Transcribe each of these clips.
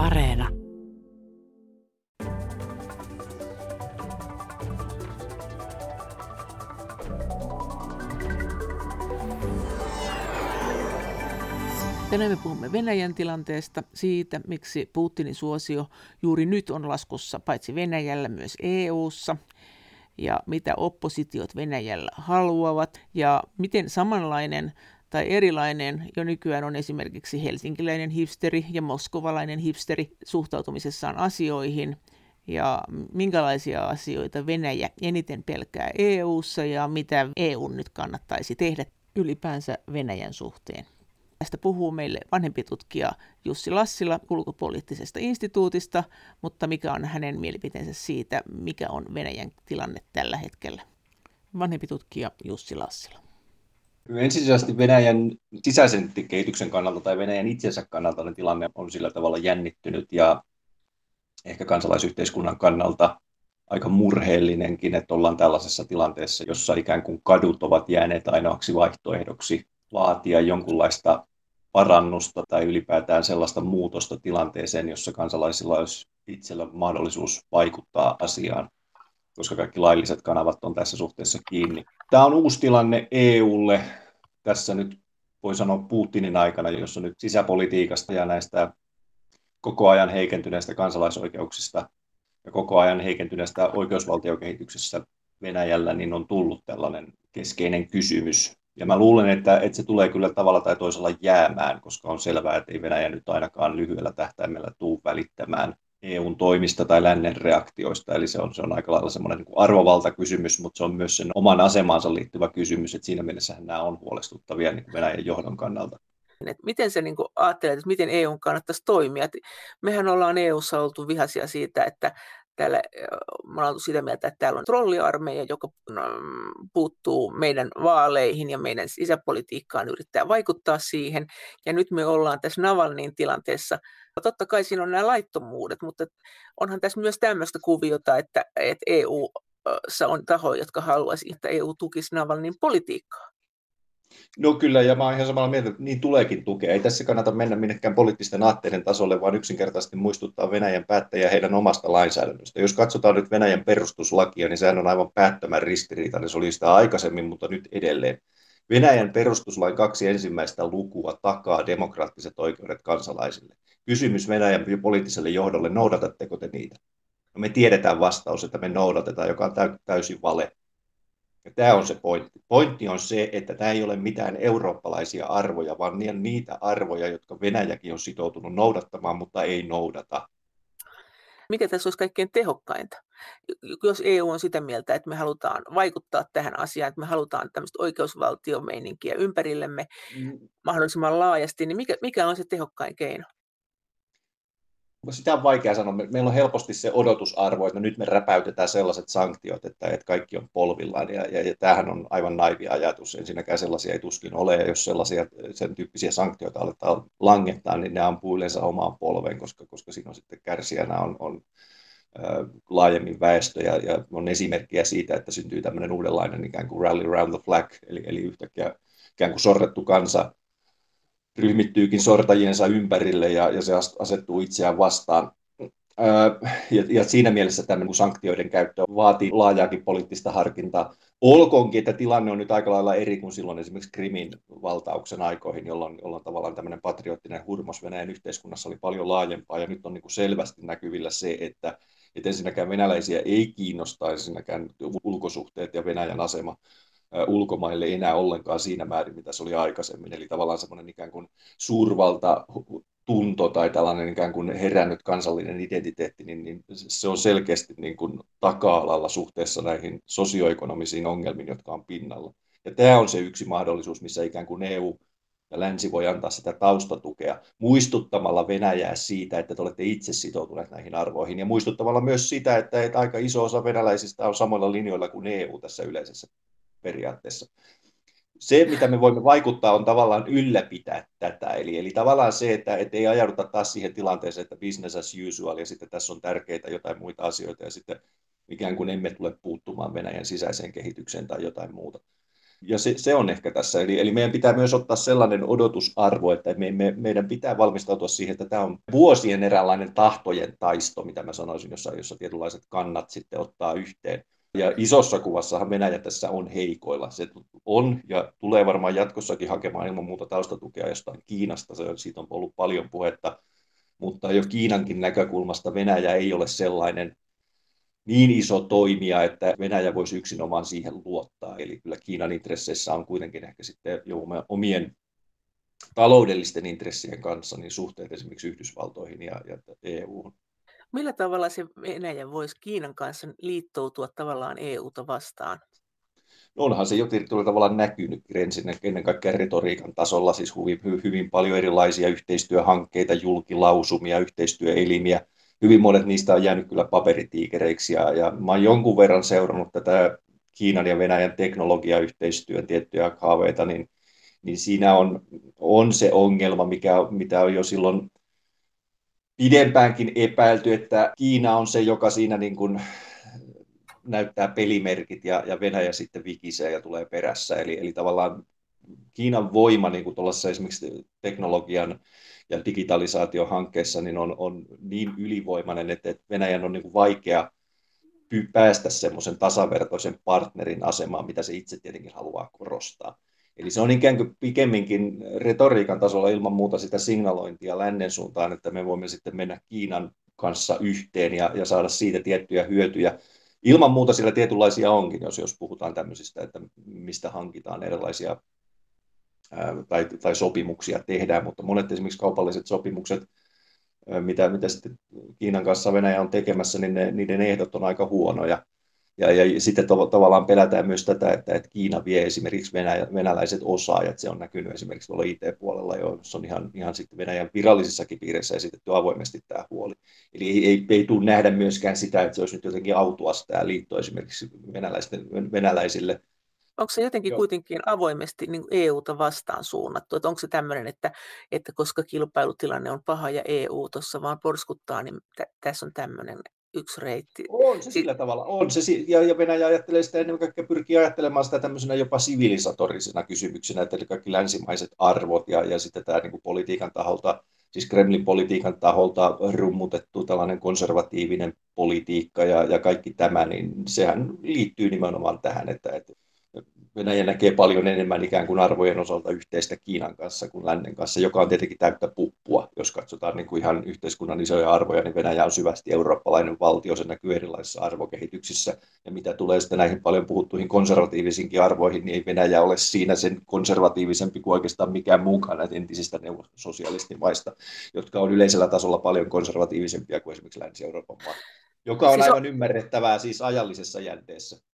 Areena. Tänään me puhumme Venäjän tilanteesta, siitä miksi Putinin suosio juuri nyt on laskussa paitsi Venäjällä myös EU:ssa ja mitä oppositiot Venäjällä haluavat ja miten samanlainen tai erilainen jo nykyään on esimerkiksi helsinkiläinen hipsteri ja moskovalainen hipsteri suhtautumisessaan asioihin ja minkälaisia asioita Venäjä eniten pelkää EU:ssa ja mitä EU nyt kannattaisi tehdä ylipäänsä Venäjän suhteen. Tästä puhuu meille vanhempi tutkija Jussi Lassila ulkopoliittisesta instituutista, mutta mikä on hänen mielipiteensä siitä, mikä on Venäjän tilanne tällä hetkellä? Vanhempi tutkija Jussi Lassila. Ensisijaisesti Venäjän sisäisen kehityksen kannalta tai Venäjän itsensä kannalta niin tilanne on sillä tavalla jännittynyt ja ehkä kansalaisyhteiskunnan kannalta aika murheellinenkin, että ollaan tällaisessa tilanteessa, jossa ikään kuin kadut ovat jääneet ainoaksi vaihtoehdoksi vaatia jonkunlaista parannusta tai ylipäätään sellaista muutosta tilanteeseen, jossa kansalaisilla olisi itsellä mahdollisuus vaikuttaa asiaan, koska kaikki lailliset kanavat on tässä suhteessa kiinni. Tämä on uusi tilanne EUlle tässä nyt voi sanoa Putinin aikana, jossa nyt sisäpolitiikasta ja näistä koko ajan heikentyneistä kansalaisoikeuksista ja koko ajan heikentyneestä oikeusvaltiokehityksessä Venäjällä, niin on tullut tällainen keskeinen kysymys, ja mä luulen, että, että se tulee kyllä tavalla tai toisella jäämään, koska on selvää, että ei Venäjä nyt ainakaan lyhyellä tähtäimellä tuu välittämään EUn toimista tai lännen reaktioista. Eli se on, se on aika lailla semmoinen niin arvovaltakysymys, mutta se on myös sen oman asemansa liittyvä kysymys, että siinä mielessä nämä on huolestuttavia niin Venäjän johdon kannalta. Et miten se niin ajattelee, että miten EU kannattaisi toimia? Et mehän ollaan EUssa oltu vihaisia siitä, että täällä, mä olen sitä mieltä, että täällä on trolliarmeija, joka mm, puuttuu meidän vaaleihin ja meidän sisäpolitiikkaan, yrittää vaikuttaa siihen. Ja nyt me ollaan tässä Navalnin tilanteessa. Totta kai siinä on nämä laittomuudet, mutta onhan tässä myös tämmöistä kuviota, että, että EU on tahoja, jotka haluaisi, että EU tukisi Navalnin politiikkaa. No kyllä, ja mä oon ihan samalla mieltä, että niin tuleekin tukea. Ei tässä kannata mennä minnekään poliittisten aatteiden tasolle, vaan yksinkertaisesti muistuttaa Venäjän päättäjiä heidän omasta lainsäädännöstä. Jos katsotaan nyt Venäjän perustuslakia, niin sehän on aivan päättömän ristiriitainen. Se oli sitä aikaisemmin, mutta nyt edelleen. Venäjän perustuslain kaksi ensimmäistä lukua takaa demokraattiset oikeudet kansalaisille. Kysymys Venäjän poliittiselle johdolle, noudatatteko te niitä? No me tiedetään vastaus, että me noudatetaan, joka on täysin vale. Ja tämä on se pointti. Pointti on se, että tämä ei ole mitään eurooppalaisia arvoja, vaan niitä arvoja, jotka Venäjäkin on sitoutunut noudattamaan, mutta ei noudata. Mikä tässä olisi kaikkein tehokkainta? Jos EU on sitä mieltä, että me halutaan vaikuttaa tähän asiaan, että me halutaan tämmöistä oikeusvaltiomeininkiä ympärillemme mm. mahdollisimman laajasti, niin mikä, mikä on se tehokkain keino? Sitä on vaikea sanoa. Meillä on helposti se odotusarvo, että nyt me räpäytetään sellaiset sanktiot, että, että kaikki on polvillaan. Ja, ja, ja tämähän on aivan naivi ajatus. Ensinnäkään sellaisia ei tuskin ole. Ja jos sellaisia, sen tyyppisiä sanktioita aletaan langettaa, niin ne ampuu yleensä omaan polveen, koska, koska siinä on sitten kärsijänä on, on laajemmin väestö ja, ja on esimerkkiä siitä, että syntyy tämmöinen uudenlainen ikään kuin rally around the flag, eli, eli yhtäkkiä ikään kuin sorrettu kansa ryhmittyykin sortajiensa ympärille ja, ja se asettuu itseään vastaan. Ja, ja siinä mielessä tämmöinen sanktioiden käyttö vaatii laajaakin poliittista harkintaa. Olkoonkin, että tilanne on nyt aika lailla eri kuin silloin esimerkiksi Krimin valtauksen aikoihin, jolloin, jolloin tavallaan tämmöinen patriottinen hurmos Venäjän yhteiskunnassa oli paljon laajempaa, ja nyt on niin kuin selvästi näkyvillä se, että, että ensinnäkään venäläisiä ei kiinnosta ensinnäkään ulkosuhteet ja Venäjän asema ulkomaille enää ollenkaan siinä määrin, mitä se oli aikaisemmin. Eli tavallaan semmoinen ikään kuin suurvalta tunto tai tällainen ikään kuin herännyt kansallinen identiteetti, niin, niin se on selkeästi niin kuin taka-alalla suhteessa näihin sosioekonomisiin ongelmiin, jotka on pinnalla. Ja tämä on se yksi mahdollisuus, missä ikään kuin EU ja länsi voi antaa sitä taustatukea muistuttamalla Venäjää siitä, että te olette itse sitoutuneet näihin arvoihin ja muistuttamalla myös sitä, että, aika iso osa venäläisistä on samalla linjoilla kuin EU tässä yleisessä periaatteessa. Se, mitä me voimme vaikuttaa, on tavallaan ylläpitää tätä. Eli, eli tavallaan se, että, että ei ajauduta taas siihen tilanteeseen, että business as usual, ja sitten tässä on tärkeitä jotain muita asioita, ja sitten ikään kuin emme tule puuttumaan Venäjän sisäiseen kehitykseen tai jotain muuta. Ja se, se on ehkä tässä. Eli, eli meidän pitää myös ottaa sellainen odotusarvo, että me, me, meidän pitää valmistautua siihen, että tämä on vuosien eräänlainen tahtojen taisto, mitä mä sanoisin, jossa, jossa tietynlaiset kannat sitten ottaa yhteen. Ja isossa kuvassahan Venäjä tässä on heikoilla. Se on ja tulee varmaan jatkossakin hakemaan ilman muuta taustatukea jostain Kiinasta. Se, siitä on ollut paljon puhetta. Mutta jo Kiinankin näkökulmasta Venäjä ei ole sellainen niin iso toimija, että Venäjä voisi yksinomaan siihen luottaa. Eli kyllä Kiinan intresseissä on kuitenkin ehkä sitten jo omien taloudellisten intressien kanssa niin suhteet esimerkiksi Yhdysvaltoihin ja, ja EU. Millä tavalla se Venäjä voisi Kiinan kanssa liittoutua tavallaan EUta vastaan? No onhan se jo tietyllä tavalla näkynyt ensin, ennen kaikkea retoriikan tasolla, siis hyvin, hyvin paljon erilaisia yhteistyöhankkeita, julkilausumia, yhteistyöelimiä. Hyvin monet niistä on jäänyt kyllä paperitiikereiksi ja, ja mä oon jonkun verran seurannut tätä Kiinan ja Venäjän teknologiayhteistyön tiettyjä haaveita, niin, niin siinä on, on se ongelma, mikä, mitä on jo silloin pidempäänkin epäilty, että Kiina on se, joka siinä niin kuin näyttää pelimerkit ja, ja Venäjä sitten vikisee ja tulee perässä. Eli, eli tavallaan Kiinan voima niin kuin esimerkiksi teknologian ja digitalisaatiohankkeessa niin on, on niin ylivoimainen, että, että Venäjän on niin kuin vaikea päästä semmoisen tasavertoisen partnerin asemaan, mitä se itse tietenkin haluaa korostaa. Eli se on ikään kuin pikemminkin retoriikan tasolla ilman muuta sitä signalointia lännen suuntaan, että me voimme sitten mennä Kiinan kanssa yhteen ja, ja saada siitä tiettyjä hyötyjä. Ilman muuta sillä tietynlaisia onkin, jos, jos puhutaan tämmöisistä, että mistä hankitaan erilaisia ää, tai, tai sopimuksia tehdään, mutta monet esimerkiksi kaupalliset sopimukset, ää, mitä, mitä sitten Kiinan kanssa Venäjä on tekemässä, niin ne, niiden ehdot on aika huonoja. Ja, ja sitten to, tavallaan pelätään myös tätä, että, että Kiina vie esimerkiksi Venäjä, venäläiset osaajat. Se on näkynyt esimerkiksi tuolla IT-puolella, jossa on ihan, ihan sitten Venäjän virallisissakin piireissä esitetty avoimesti tämä huoli. Eli ei, ei, ei tule nähdä myöskään sitä, että se olisi nyt jotenkin autuas tämä liitto esimerkiksi venäläisten, venäläisille onko se jotenkin Joo. kuitenkin avoimesti niin EUta vastaan suunnattu? Että onko se tämmöinen, että, että koska kilpailutilanne on paha ja EU tuossa vaan porskuttaa, niin t- tässä on tämmöinen yksi reitti. On se sillä tavalla, on se, ja, ja Venäjä ajattelee sitä ennen kaikkea pyrkii ajattelemaan sitä tämmöisenä jopa sivilisatorisena kysymyksenä, että eli kaikki länsimaiset arvot ja, ja sitten tämä niin kuin politiikan taholta, siis Kremlin politiikan taholta rummutettu tällainen konservatiivinen politiikka ja, ja kaikki tämä, niin sehän liittyy nimenomaan tähän, että, että Venäjä näkee paljon enemmän ikään kuin arvojen osalta yhteistä Kiinan kanssa kuin lännen kanssa, joka on tietenkin täyttä puppua. Jos katsotaan niin kuin ihan yhteiskunnan isoja arvoja, niin Venäjä on syvästi eurooppalainen valtio, se näkyy erilaisissa arvokehityksissä. Ja mitä tulee sitten näihin paljon puhuttuihin konservatiivisiinkin arvoihin, niin ei Venäjä ole siinä sen konservatiivisempi kuin oikeastaan mikään muukaan näitä entisistä sosialistimaista, jotka on yleisellä tasolla paljon konservatiivisempia kuin esimerkiksi Länsi-Euroopan maat joka on siis aivan on... ymmärrettävää siis ajallisessa jänteessä.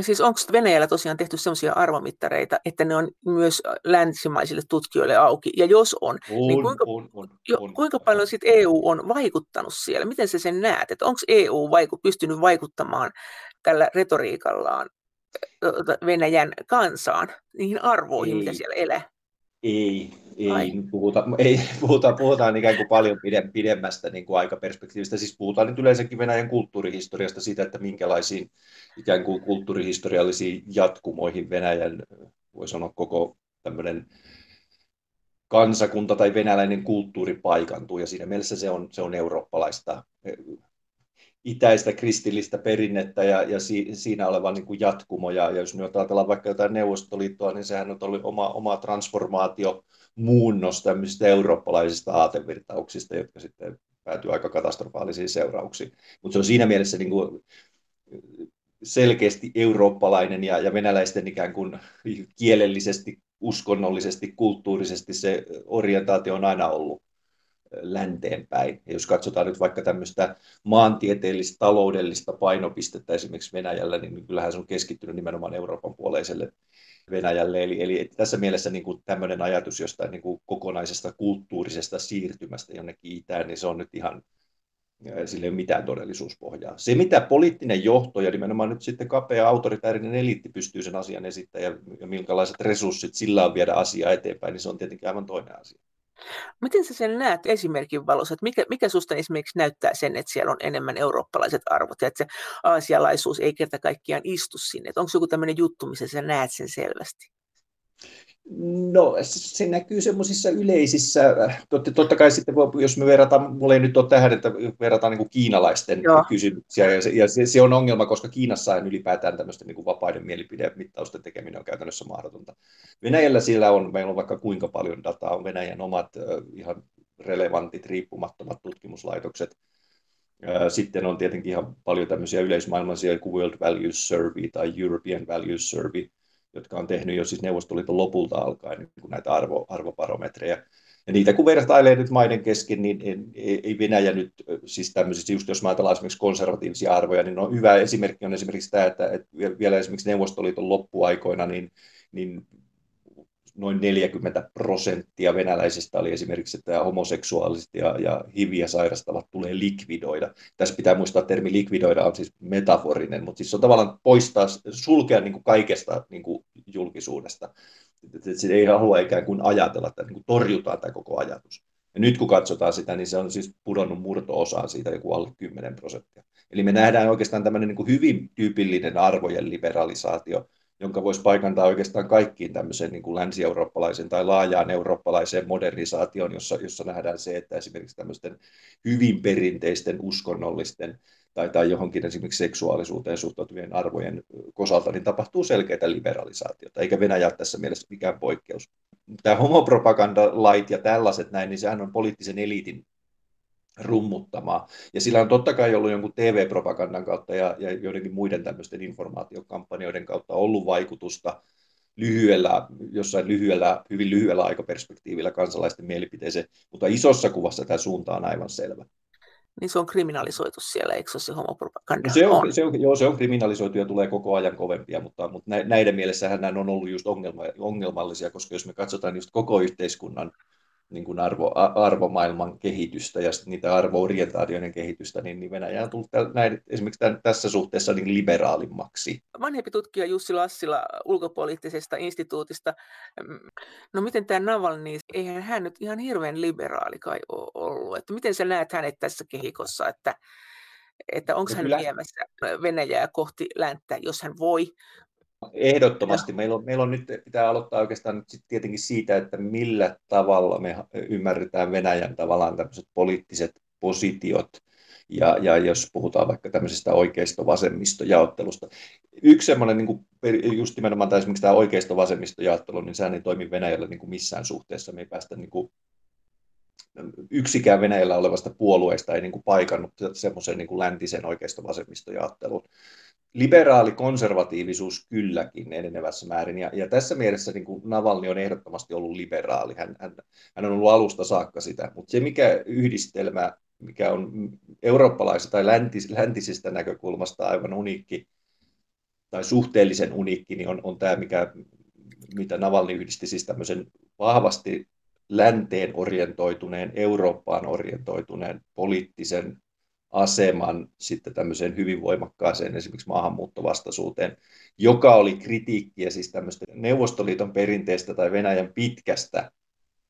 Siis onko Venäjällä tosiaan tehty sellaisia arvomittareita, että ne on myös länsimaisille tutkijoille auki? Ja jos on, niin on niin kuinka, on, on, jo, on. kuinka paljon sit EU on vaikuttanut siellä? Miten sä sen näet? Onko EU vaiku, pystynyt vaikuttamaan tällä retoriikallaan Venäjän kansaan, niihin arvoihin, Ei. mitä siellä elää? Ei, ei puhuta, ei, puhuta, puhutaan ikään kuin paljon pidemmästä niin kuin aikaperspektiivistä. Siis puhutaan nyt yleensäkin Venäjän kulttuurihistoriasta, siitä, että minkälaisiin ikään kuin kulttuurihistoriallisiin jatkumoihin Venäjän, voi sanoa koko tämmöinen kansakunta tai venäläinen kulttuuri paikantuu, ja siinä mielessä se on, se on eurooppalaista itäistä kristillistä perinnettä ja, ja si, siinä oleva niin kuin jatkumo. Ja, ja jos nyt ajatellaan vaikka jotain Neuvostoliittoa, niin sehän on ollut oma, oma transformaatio muunnos tämmöisistä eurooppalaisista aatevirtauksista, jotka sitten päätyy aika katastrofaalisiin seurauksiin. Mutta se on siinä mielessä niin kuin selkeästi eurooppalainen ja, ja venäläisten ikään kuin kielellisesti, uskonnollisesti, kulttuurisesti se orientaatio on aina ollut länteen päin. Ja jos katsotaan nyt vaikka tämmöistä maantieteellistä, taloudellista painopistettä esimerkiksi Venäjällä, niin kyllähän se on keskittynyt nimenomaan Euroopan puoleiselle Venäjälle. Eli, eli tässä mielessä niin kuin tämmöinen ajatus jostain niin kuin kokonaisesta kulttuurisesta siirtymästä jonnekin itään, niin se on nyt ihan, sillä ei ole mitään todellisuuspohjaa. Se, mitä poliittinen johto ja nimenomaan nyt sitten kapea autoritäärinen eliitti pystyy sen asian esittämään ja, ja minkälaiset resurssit sillä on viedä asiaa eteenpäin, niin se on tietenkin aivan toinen asia. Miten sä sen näet esimerkin valossa, että mikä, mikä susta esimerkiksi näyttää sen, että siellä on enemmän eurooppalaiset arvot ja että se aasialaisuus ei kerta kaikkiaan istu sinne? Että onko joku tämmöinen juttu, missä sä näet sen selvästi? No se näkyy semmoisissa yleisissä, totta, totta kai sitten jos me verrataan, mulla ei nyt ole tähän, että verrataan niin kiinalaisten Joo. kysymyksiä, ja, se, ja se, se, on ongelma, koska Kiinassa on ylipäätään tämmöisten niin vapaiden mielipidemittausten tekeminen on käytännössä mahdotonta. Venäjällä sillä on, meillä on vaikka kuinka paljon dataa, on Venäjän omat ihan relevantit, riippumattomat tutkimuslaitokset, sitten on tietenkin ihan paljon tämmöisiä yleismaailmallisia kuin World Values Survey tai European Values Survey, jotka on tehnyt jo siis Neuvostoliiton lopulta alkaen niin kuin näitä arvo, arvoparometreja. Ja niitä kun vertailee nyt maiden kesken, niin ei Venäjä nyt, siis tämmöisissä, just jos ajatellaan esimerkiksi konservatiivisia arvoja, niin on hyvä esimerkki on esimerkiksi tämä, että, että vielä esimerkiksi Neuvostoliiton loppuaikoina, niin, niin noin 40 prosenttia venäläisistä oli esimerkiksi, että homoseksuaaliset ja, ja hiviä sairastavat tulee likvidoida. Tässä pitää muistaa, että termi likvidoida on siis metaforinen, mutta siis on tavallaan poistaa, sulkea niin kuin kaikesta niin kuin julkisuudesta. Se ei halua ikään kuin ajatella, että niin kuin torjutaan tämä koko ajatus. Ja nyt kun katsotaan sitä, niin se on siis pudonnut murto-osaan siitä joku alle 10 prosenttia. Eli me nähdään oikeastaan tämmöinen niin kuin hyvin tyypillinen arvojen liberalisaatio, jonka voisi paikantaa oikeastaan kaikkiin tämmöiseen niin kuin länsi-eurooppalaisen tai laajaan eurooppalaiseen modernisaatioon, jossa, jossa nähdään se, että esimerkiksi tämmöisten hyvin perinteisten uskonnollisten tai, tai johonkin esimerkiksi seksuaalisuuteen suhtautuvien arvojen kosalta, niin tapahtuu selkeitä liberalisaatiota, eikä Venäjä ole tässä mielessä mikään poikkeus. Tämä homopropagandalait ja tällaiset näin, niin sehän on poliittisen eliitin rummuttamaan. Ja sillä on totta kai ollut jonkun TV-propagandan kautta ja, ja joidenkin muiden tämmöisten informaatiokampanjoiden kautta ollut vaikutusta lyhyellä, jossain lyhyellä, hyvin lyhyellä aikaperspektiivillä kansalaisten mielipiteeseen, mutta isossa kuvassa tämä suunta on aivan selvä. Niin se on kriminalisoitu siellä, eikö se homopropaganda? No se on, on. Se on, joo, se on kriminalisoitu ja tulee koko ajan kovempia, mutta, mutta näiden mielessähän nämä on ollut just ongelma, ongelmallisia, koska jos me katsotaan just koko yhteiskunnan niin kuin arvo, arvomaailman kehitystä ja niitä arvoorientaatioiden kehitystä, niin, niin Venäjä on tullut näin, esimerkiksi tämän, tässä suhteessa niin liberaalimmaksi. Vanhempi tutkija Jussi Lassila ulkopoliittisesta instituutista, mm, no miten tämä Navalny, eihän hän nyt ihan hirveän liberaali kai ole ollut, että miten sä näet hänet tässä kehikossa, että että onko no hän viemässä Venäjää kohti länttä, jos hän voi, Ehdottomasti. Meillä on, meillä on nyt, pitää aloittaa oikeastaan nyt sit tietenkin siitä, että millä tavalla me ymmärretään Venäjän tavallaan tämmöiset poliittiset positiot, ja, ja jos puhutaan vaikka tämmöisestä oikeisto-vasemmistojaottelusta. Yksi semmoinen, niin kuin, just nimenomaan tämä, esimerkiksi tämä oikeisto-vasemmistojaottelu, niin sehän ei toimi Venäjällä niin kuin missään suhteessa. Me ei päästä niin kuin, yksikään Venäjällä olevasta puolueesta ei niin kuin paikannut semmoisen niin kuin läntisen oikeisto-vasemmistojaottelun liberaali konservatiivisuus kylläkin enenevässä määrin. Ja, ja tässä mielessä niin kuin Navalni on ehdottomasti ollut liberaali. Hän, hän, hän on ollut alusta saakka sitä. Mutta se, mikä yhdistelmä, mikä on eurooppalaisesta tai läntis, läntisestä näkökulmasta aivan uniikki, tai suhteellisen uniikki, niin on, on tämä, mikä, mitä Navalni yhdisti siis tämmöisen vahvasti länteen orientoituneen, Eurooppaan orientoituneen poliittisen aseman sitten tämmöiseen hyvin voimakkaaseen esimerkiksi maahanmuuttovastaisuuteen, joka oli kritiikkiä siis tämmöistä Neuvostoliiton perinteestä tai Venäjän pitkästä,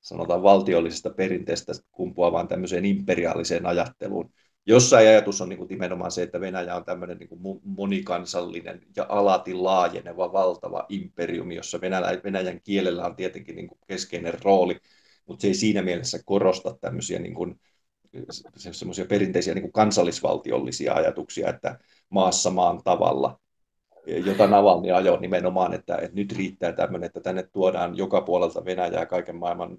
sanotaan valtiollisesta perinteestä kumpuavaan tämmöiseen imperiaaliseen ajatteluun, jossa ajatus on niin kuin nimenomaan se, että Venäjä on tämmöinen niin kuin monikansallinen ja alati laajeneva valtava imperiumi, jossa Venäjän kielellä on tietenkin niin kuin keskeinen rooli, mutta se ei siinä mielessä korosta tämmöisiä niin kuin semmoisia perinteisiä niin kuin kansallisvaltiollisia ajatuksia, että maassa maan tavalla, jota Navalni ajoi nimenomaan, että, että nyt riittää tämmöinen, että tänne tuodaan joka puolelta Venäjää, kaiken maailman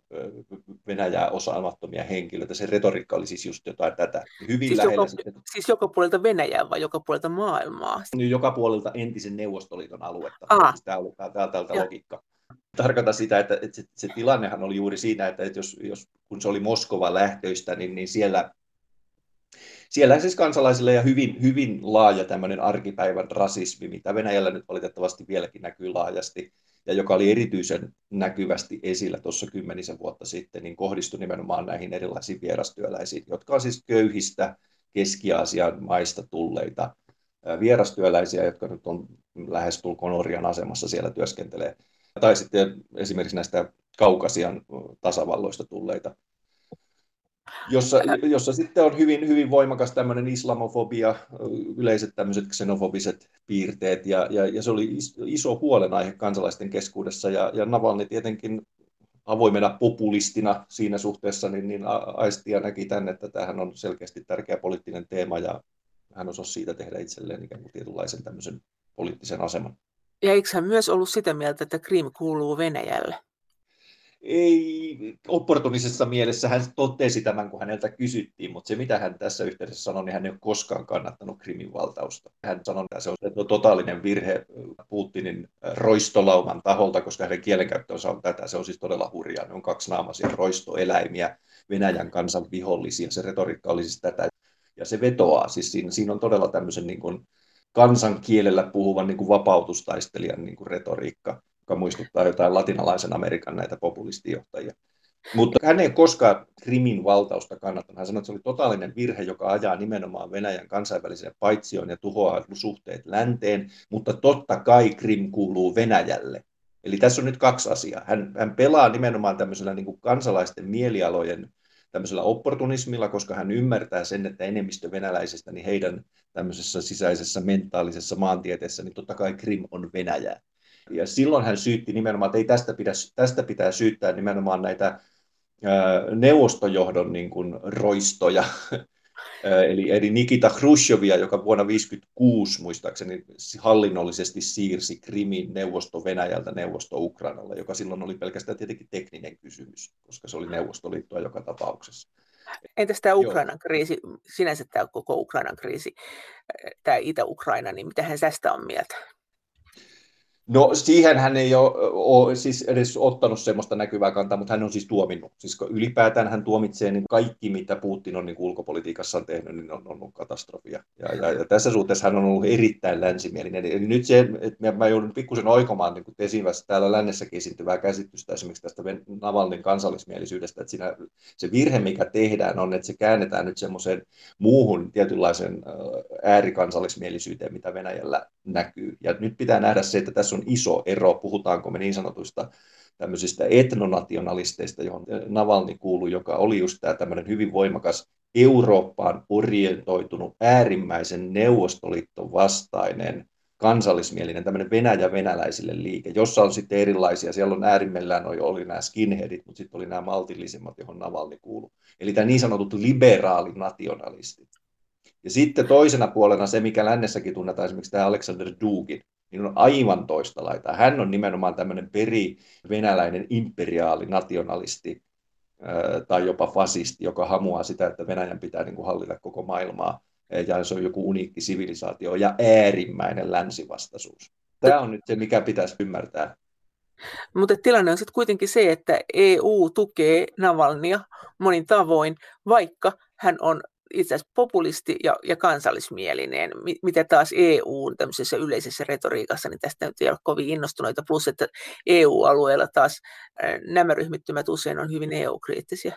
Venäjää osaamattomia henkilöitä. Se retoriikka oli siis just jotain tätä. Hyvin siis, lähellä joka, sitten, siis joka puolelta Venäjää vai joka puolelta maailmaa? Joka puolelta entisen Neuvostoliiton aluetta. Aa. Siis tämä oli täältä logiikka tarkoita sitä, että, että se, se tilannehan oli juuri siinä, että, että jos, jos, kun se oli Moskova lähtöistä, niin, niin siellä, siellä siis kansalaisille ja hyvin, hyvin laaja tämmöinen arkipäivän rasismi, mitä Venäjällä nyt valitettavasti vieläkin näkyy laajasti, ja joka oli erityisen näkyvästi esillä tuossa kymmenisen vuotta sitten, niin kohdistui nimenomaan näihin erilaisiin vierastyöläisiin, jotka on siis köyhistä Keski-Aasian maista tulleita vierastyöläisiä, jotka nyt on lähestulkoon orjan asemassa siellä työskentelee tai sitten esimerkiksi näistä Kaukasian tasavalloista tulleita jossa, jossa sitten on hyvin, hyvin voimakas tämmöinen islamofobia, yleiset tämmöiset xenofobiset piirteet, ja, ja, ja se oli iso huolenaihe kansalaisten keskuudessa, ja, ja Navalny tietenkin avoimena populistina siinä suhteessa, niin, niin aistia näki tänne, että tämähän on selkeästi tärkeä poliittinen teema, ja hän osasi siitä tehdä itselleen ikään kuin tietynlaisen tämmöisen poliittisen aseman. Ja eikö hän myös ollut sitä mieltä, että Krim kuuluu Venäjälle? ei opportunisessa mielessä hän totesi tämän, kun häneltä kysyttiin, mutta se mitä hän tässä yhteydessä sanoi, niin hän ei ole koskaan kannattanut Krimin valtausta. Hän sanoi, että se on totaalinen virhe Putinin roistolauman taholta, koska hänen kielenkäyttönsä on tätä. Se on siis todella hurjaa. Ne on kaksinaamaisia roistoeläimiä, Venäjän kansan vihollisia. Se retoriikka oli siis tätä. Ja se vetoaa, siis siinä, siinä on todella tämmöisen niin kuin kansankielellä puhuvan niin kuin vapautustaistelijan niin kuin retoriikka joka muistuttaa jotain latinalaisen Amerikan näitä populistijohtajia. Mutta hän ei koskaan Krimin valtausta kannattanut. Hän sanoi, että se oli totaalinen virhe, joka ajaa nimenomaan Venäjän kansainväliseen paitsioon ja tuhoaa suhteet länteen, mutta totta kai Krim kuuluu Venäjälle. Eli tässä on nyt kaksi asiaa. Hän, hän pelaa nimenomaan tämmöisellä niin kuin kansalaisten mielialojen tämmöisellä opportunismilla, koska hän ymmärtää sen, että enemmistö venäläisistä, niin heidän tämmöisessä sisäisessä mentaalisessa maantieteessä, niin totta kai Krim on Venäjää. Ja silloin hän syytti nimenomaan, että ei tästä, pidä, tästä pitää syyttää nimenomaan näitä neuvostojohdon niin kuin roistoja, eli, eli Nikita Khrushchevia, joka vuonna 1956 muistaakseni hallinnollisesti siirsi Krimin neuvosto Venäjältä neuvosto Ukrainalle, joka silloin oli pelkästään tietenkin tekninen kysymys, koska se oli Neuvostoliittoa joka tapauksessa. Entäs tämä Ukrainan Joo. kriisi, sinänsä tämä koko Ukrainan kriisi, tämä Itä-Ukraina, niin mitä hän tästä on mieltä? No siihen hän ei ole, ole siis edes ottanut sellaista näkyvää kantaa, mutta hän on siis tuominnut. Siis ylipäätään hän tuomitsee niin kaikki, mitä Putin on niin ulkopolitiikassaan tehnyt, niin on ollut katastrofia. Ja, ja, ja tässä suhteessa hän on ollut erittäin länsimielinen. Eli nyt se, että mä joudun pikkusen oikomaan niin tesivässä täällä lännessäkin esiintyvää käsitystä esimerkiksi tästä Navalnin kansallismielisyydestä, että siinä, se virhe, mikä tehdään, on, että se käännetään nyt semmoiseen muuhun tietynlaisen äärikansallismielisyyteen, mitä Venäjällä näkyy. Ja nyt pitää nähdä se, että tässä on iso ero, puhutaanko me niin sanotuista tämmöisistä etnonationalisteista, johon Navalni kuuluu, joka oli just tämä tämmöinen hyvin voimakas Eurooppaan orientoitunut äärimmäisen neuvostoliiton vastainen kansallismielinen tämmöinen Venäjä venäläisille liike, jossa on sitten erilaisia, siellä on äärimmillään oli nämä skinheadit, mutta sitten oli nämä maltillisimmat, johon Navalni kuuluu. Eli tämä niin sanotut liberaali nationalistit. Ja sitten toisena puolena se, mikä lännessäkin tunnetaan, esimerkiksi tämä Alexander Dugin, niin on aivan toista laita. Hän on nimenomaan tämmöinen peri-venäläinen imperiaali nationalisti tai jopa fasisti, joka hamuaa sitä, että Venäjän pitää niin kuin hallita koko maailmaa ja se on joku uniikki sivilisaatio ja äärimmäinen länsivastaisuus. Tämä on nyt se, mikä pitäisi ymmärtää. Mutta tilanne on sitten kuitenkin se, että EU tukee Navalnia monin tavoin, vaikka hän on itse asiassa populisti ja, ja kansallismielinen, mitä taas EU tämmöisessä yleisessä retoriikassa, niin tästä ei ole kovin innostuneita, plus että EU-alueella taas nämä ryhmittymät usein on hyvin EU-kriittisiä.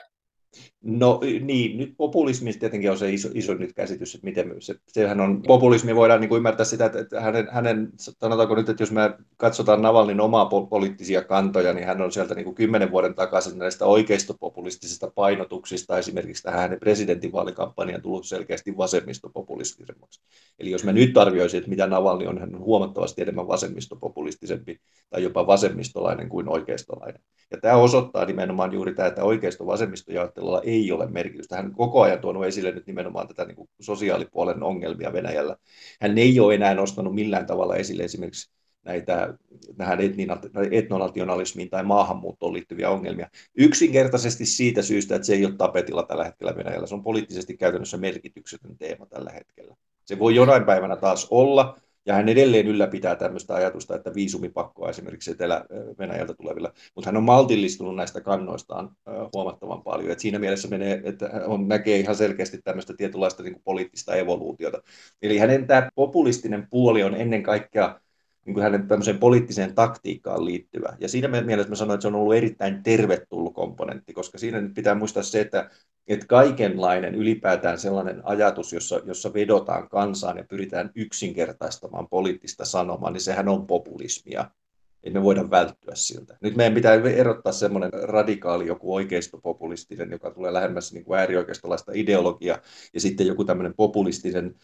No niin, nyt populismista tietenkin on se iso, iso nyt käsitys, että miten se, sehän on, populismi voidaan niin kuin ymmärtää sitä, että hänen, hänen, sanotaanko nyt, että jos me katsotaan Navalnin omaa poliittisia kantoja, niin hän on sieltä niin kuin kymmenen vuoden takaisin näistä oikeistopopulistisista painotuksista, esimerkiksi tähän hänen presidentinvaalikampanjaan tullut selkeästi vasemmistopopulistisemmaksi. Eli jos me nyt arvioisin, että mitä Navalni on, hän on huomattavasti enemmän vasemmistopopulistisempi tai jopa vasemmistolainen kuin oikeistolainen. Ja tämä osoittaa nimenomaan juuri tämä, että oikeisto-vasemmistojaottelulla ei ole merkitystä. Hän koko ajan tuonut esille nyt nimenomaan tätä niin kuin sosiaalipuolen ongelmia Venäjällä. Hän ei ole enää nostanut millään tavalla esille esimerkiksi näitä tähän etnonationalismiin tai maahanmuuttoon liittyviä ongelmia. Yksinkertaisesti siitä syystä, että se ei ole tapetilla tällä hetkellä Venäjällä. Se on poliittisesti käytännössä merkityksetön teema tällä hetkellä. Se voi jonain päivänä taas olla, ja hän edelleen ylläpitää tämmöistä ajatusta, että viisumipakkoa esimerkiksi Etelä-Venäjältä tulevilla, mutta hän on maltillistunut näistä kannoistaan huomattavan paljon. Et siinä mielessä menee, että on, näkee ihan selkeästi tämmöistä tietynlaista niin poliittista evoluutiota. Eli hänen tämä populistinen puoli on ennen kaikkea niin kuin hänen tämmöiseen poliittiseen taktiikkaan liittyvä. Ja siinä mielessä mä sanoin, että se on ollut erittäin tervetullut komponentti, koska siinä nyt pitää muistaa se, että, että kaikenlainen ylipäätään sellainen ajatus, jossa, jossa vedotaan kansaan ja pyritään yksinkertaistamaan poliittista sanomaa, niin sehän on populismia. Ei me voida välttyä siltä. Nyt meidän pitää erottaa semmoinen radikaali joku oikeistopopulistinen, joka tulee lähemmäs niin kuin äärioikeistolaista ideologiaa, ja sitten joku tämmöinen populistinen,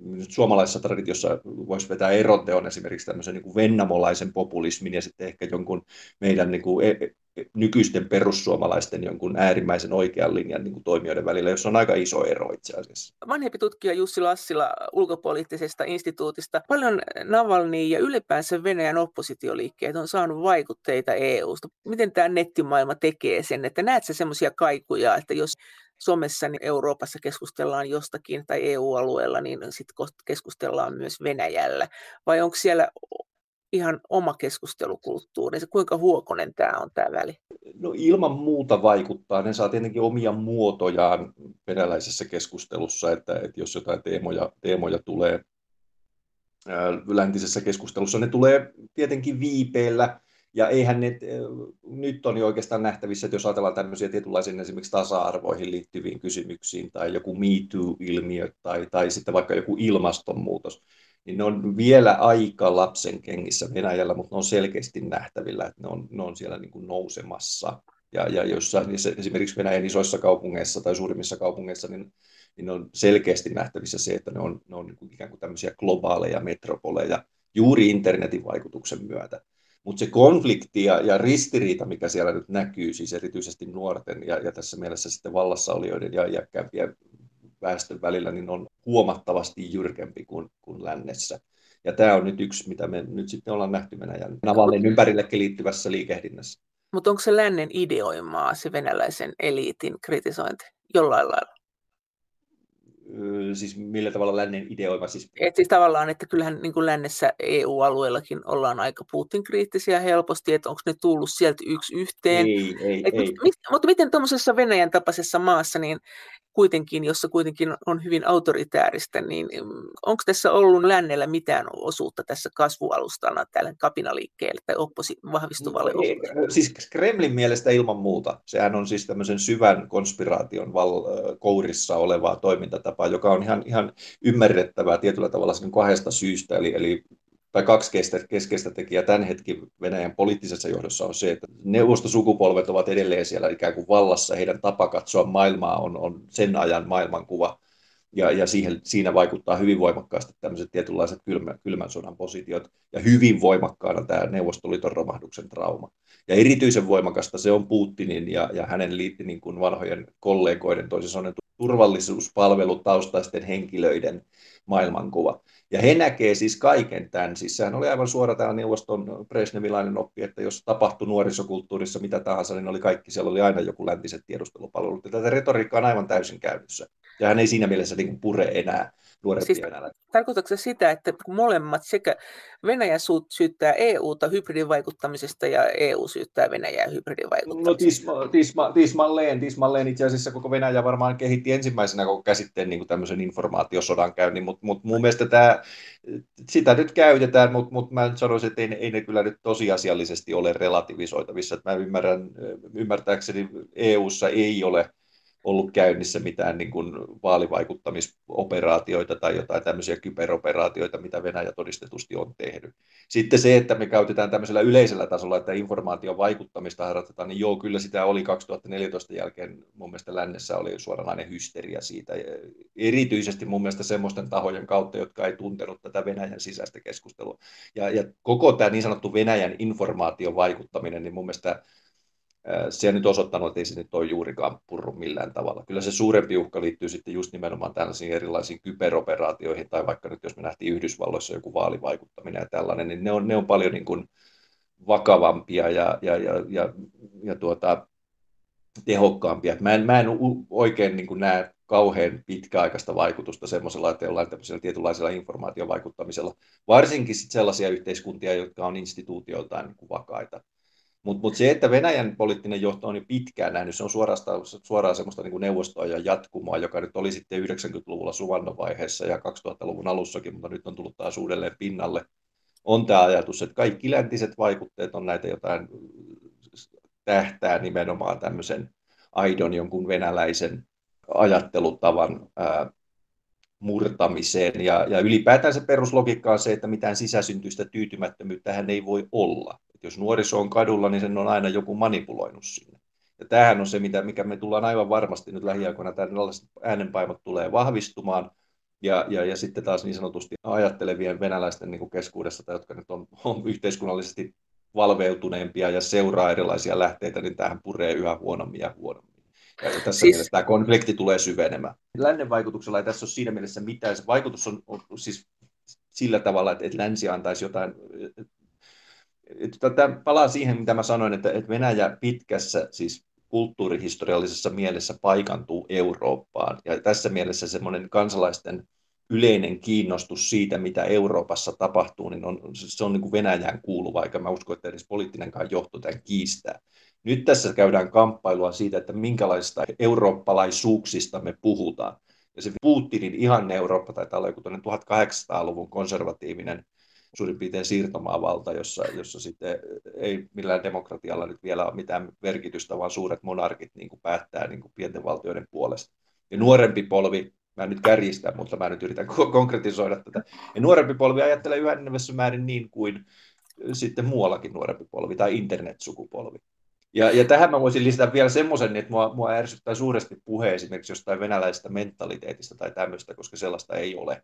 nyt suomalaisessa traditiossa voisi vetää eroteon esimerkiksi tämmöisen niin kuin vennamolaisen populismin ja sitten ehkä jonkun meidän niin kuin e, nykyisten perussuomalaisten jonkun äärimmäisen oikean linjan niin kuin toimijoiden välillä, jossa on aika iso ero itse asiassa. Vanhempi tutkija Jussi Lassila ulkopoliittisesta instituutista. Paljon Navalny ja ylipäänsä Venäjän oppositioliikkeet on saanut vaikutteita EUsta. Miten tämä nettimaailma tekee sen, että näet sä semmoisia kaikuja, että jos Suomessa niin Euroopassa keskustellaan jostakin tai EU-alueella, niin sitten keskustellaan myös Venäjällä. Vai onko siellä ihan oma keskustelukulttuuri, kuinka huokonen tämä on tämä väli? No ilman muuta vaikuttaa. Ne saa tietenkin omia muotojaan venäläisessä keskustelussa, että, että jos jotain teemoja, teemoja tulee läntisessä keskustelussa, ne tulee tietenkin viipeellä, ja eihän ne, nyt on jo oikeastaan nähtävissä, että jos ajatellaan tämmöisiä tietynlaisiin esimerkiksi tasa-arvoihin liittyviin kysymyksiin tai joku Me Too-ilmiö tai, tai sitten vaikka joku ilmastonmuutos, niin ne on vielä aika lapsen kengissä Venäjällä, mutta ne on selkeästi nähtävillä, että ne on, ne on siellä niin kuin nousemassa. Ja, ja jossain esimerkiksi Venäjän isoissa kaupungeissa tai suurimmissa kaupungeissa, niin, niin on selkeästi nähtävissä se, että ne on, ne on niin kuin ikään kuin tämmöisiä globaaleja metropoleja juuri internetin vaikutuksen myötä. Mutta se konflikti ja, ja ristiriita, mikä siellä nyt näkyy, siis erityisesti nuorten ja, ja tässä mielessä sitten vallassa olijoiden ja iäkkäämpien väestön välillä, niin on huomattavasti jyrkempi kuin, kuin lännessä. Ja tämä on nyt yksi, mitä me nyt sitten ollaan nähty Venäjän Navalin ympärillekin liittyvässä liikehdinnässä. Mutta onko se lännen ideoimaa, se venäläisen eliitin kritisointi jollain lailla? siis millä tavalla lännen ideoima? Siis... Et siis tavallaan, että kyllähän niin kuin lännessä EU-alueellakin ollaan aika Putin-kriittisiä helposti, että onko ne tullut sieltä yksi yhteen. Ei, ei, Et, ei. Mit, mutta miten tuommoisessa Venäjän tapaisessa maassa, niin kuitenkin, jossa kuitenkin on hyvin autoritääristä, niin mm, onko tässä ollut lännellä mitään osuutta tässä kasvualustana tälle kapinaliikkeelle tai opposi- vahvistuvalle no, ei, Siis Kremlin mielestä ilman muuta. Sehän on siis tämmöisen syvän konspiraation val- kourissa olevaa toimintatapaa, joka on ihan, ihan ymmärrettävää tietyllä tavalla sen kahdesta syystä. Eli, eli tai kaksi keskeistä tekijää tämän hetken Venäjän poliittisessa johdossa on se, että neuvostosukupolvet ovat edelleen siellä ikään kuin vallassa. Heidän tapa katsoa maailmaa on, on sen ajan maailmankuva. Ja, ja siihen, siinä vaikuttaa hyvin voimakkaasti tämmöiset tietynlaiset kylmä, kylmän sodan positiot ja hyvin voimakkaana tämä Neuvostoliiton romahduksen trauma. Ja erityisen voimakasta se on Putinin ja, ja hänen liitti niin kuin vanhojen kollegoiden, toisin sanoen turvallisuuspalvelutaustaisten henkilöiden maailmankuva. Ja he näkee siis kaiken tämän. Siis sehän oli aivan suora tämä neuvoston Presnevilainen oppi, että jos tapahtui nuorisokulttuurissa mitä tahansa, niin oli kaikki, siellä oli aina joku läntiset tiedustelupalvelut. Ja tätä retoriikkaa on aivan täysin käynnissä. Ja hän ei siinä mielessä niin pure enää nuorempia siis, Tarkoitatko se sitä, että molemmat sekä Venäjä syyttää EUta hybridivaikuttamisesta ja EU syyttää Venäjää hybridivaikuttamisesta? No tisma, tisma, tismalleen, tismalleen itse asiassa koko Venäjä varmaan kehitti ensimmäisenä koko käsitteen niin kuin tämmöisen informaatiosodan käynnin, mutta mut mun mielestä tämä, sitä nyt käytetään, mutta mut mä sanoisin, että ei, ei ne kyllä nyt tosiasiallisesti ole relativisoitavissa. Että mä ymmärrän, ymmärtääkseni EUssa ei ole ollut käynnissä mitään niin kuin vaalivaikuttamisoperaatioita tai jotain tämmöisiä kyberoperaatioita, mitä Venäjä todistetusti on tehnyt. Sitten se, että me käytetään tämmöisellä yleisellä tasolla, että informaation vaikuttamista harjoitetaan, niin joo, kyllä sitä oli 2014 jälkeen, mun mielestä lännessä oli suoranainen hysteria siitä. Erityisesti mun mielestä semmoisten tahojen kautta, jotka ei tuntenut tätä Venäjän sisäistä keskustelua. Ja, ja koko tämä niin sanottu Venäjän informaation vaikuttaminen, niin mun mielestä se on nyt osoittanut, että ei se nyt ole juurikaan purru millään tavalla. Kyllä se suurempi uhka liittyy sitten just nimenomaan tällaisiin erilaisiin kyberoperaatioihin, tai vaikka nyt jos me nähtiin Yhdysvalloissa joku vaalivaikuttaminen ja tällainen, niin ne on, ne on paljon niin kuin vakavampia ja, ja, ja, ja, ja tuota, tehokkaampia. Mä en, mä en oikein niin kuin näe kauhean pitkäaikaista vaikutusta semmoisella, että jollain tämmöisellä tietynlaisella informaatiovaikuttamisella, varsinkin sit sellaisia yhteiskuntia, jotka on instituutioiltaan niin kuin vakaita. Mutta mut se, että Venäjän poliittinen johto on jo pitkään nähnyt, se on suorastaan, suoraan semmoista niin neuvostoa ja jatkumoa, joka nyt oli sitten 90-luvulla suvannovaiheessa ja 2000-luvun alussakin, mutta nyt on tullut taas uudelleen pinnalle, on tämä ajatus, että kaikki läntiset vaikutteet on näitä jotain tähtää nimenomaan tämmöisen aidon jonkun venäläisen ajattelutavan ää, murtamiseen. Ja, ja ylipäätään se peruslogiikka on se, että mitään sisäsyntyistä tyytymättömyyttä hän ei voi olla. Että jos nuoriso on kadulla, niin sen on aina joku manipuloinut sinne. Ja tämähän on se, mitä, mikä me tullaan aivan varmasti nyt lähiaikoina, tällaiset äänenpaimot tulee vahvistumaan, ja, ja, ja sitten taas niin sanotusti ajattelevien venäläisten niin kuin keskuudessa, tai jotka nyt on, on yhteiskunnallisesti valveutuneempia ja seuraa erilaisia lähteitä, niin tähän puree yhä huonommin ja huonommin. Ja tässä siis... mielessä tämä konflikti tulee syvenemään. Lännen vaikutuksella ei tässä ole siinä mielessä mitään. Se vaikutus on, on siis sillä tavalla, että, että länsi antaisi jotain... Tämä palaa siihen, mitä mä sanoin, että, että Venäjä pitkässä, siis kulttuurihistoriallisessa mielessä paikantuu Eurooppaan. Ja tässä mielessä semmoinen kansalaisten yleinen kiinnostus siitä, mitä Euroopassa tapahtuu, niin on, se on niin kuin Venäjään kuuluva, eikä mä usko, että edes poliittinenkaan johto tämän kiistää. Nyt tässä käydään kamppailua siitä, että minkälaista eurooppalaisuuksista me puhutaan. Ja se Putinin ihan Eurooppa taitaa olla joku 1800-luvun konservatiivinen suurin piirtein siirtomaavalta, jossa, jossa sitten ei millään demokratialla nyt vielä ole mitään merkitystä, vaan suuret monarkit niin kuin päättää niin kuin pienten valtioiden puolesta. Ja nuorempi polvi, mä nyt kärjistä, mutta mä nyt yritän konkretisoida tätä, ja nuorempi polvi ajattelee yhä enenevässä määrin niin kuin sitten muuallakin nuorempi polvi tai internetsukupolvi. Ja, ja tähän mä voisin lisätä vielä semmoisen, että mua, mua ärsyttää suuresti puhe esimerkiksi jostain venäläisestä mentaliteetista tai tämmöistä, koska sellaista ei ole.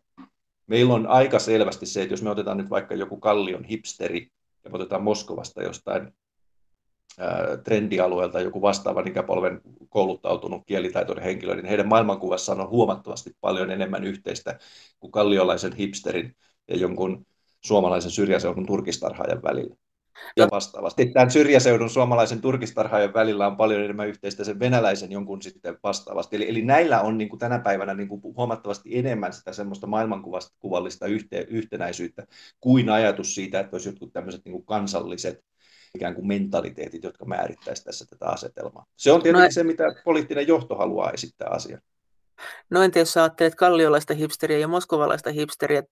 Meillä on aika selvästi se, että jos me otetaan nyt vaikka joku kallion hipsteri ja me otetaan Moskovasta jostain ää, trendialueelta joku vastaavan ikäpolven kouluttautunut kielitaitoinen henkilö, niin heidän maailmankuvassaan on huomattavasti paljon enemmän yhteistä kuin kalliolaisen hipsterin ja jonkun suomalaisen syrjäseudun turkistarhaajan välillä. Ja vastaavasti. Tämän syrjäseudun suomalaisen turkistarhaajan välillä on paljon enemmän yhteistä sen venäläisen jonkun sitten vastaavasti. Eli, eli näillä on niin kuin tänä päivänä niin kuin huomattavasti enemmän sitä semmoista maailmankuvallista yhte, yhtenäisyyttä kuin ajatus siitä, että olisi jotkut tämmöiset niin kuin kansalliset ikään kuin mentaliteetit, jotka määrittäisivät tässä tätä asetelmaa. Se on tietenkin no, se, mitä poliittinen johto haluaa esittää asiaa. No entä jos ajattelet kalliolaista hipsteriä ja moskovalaista hipsteriä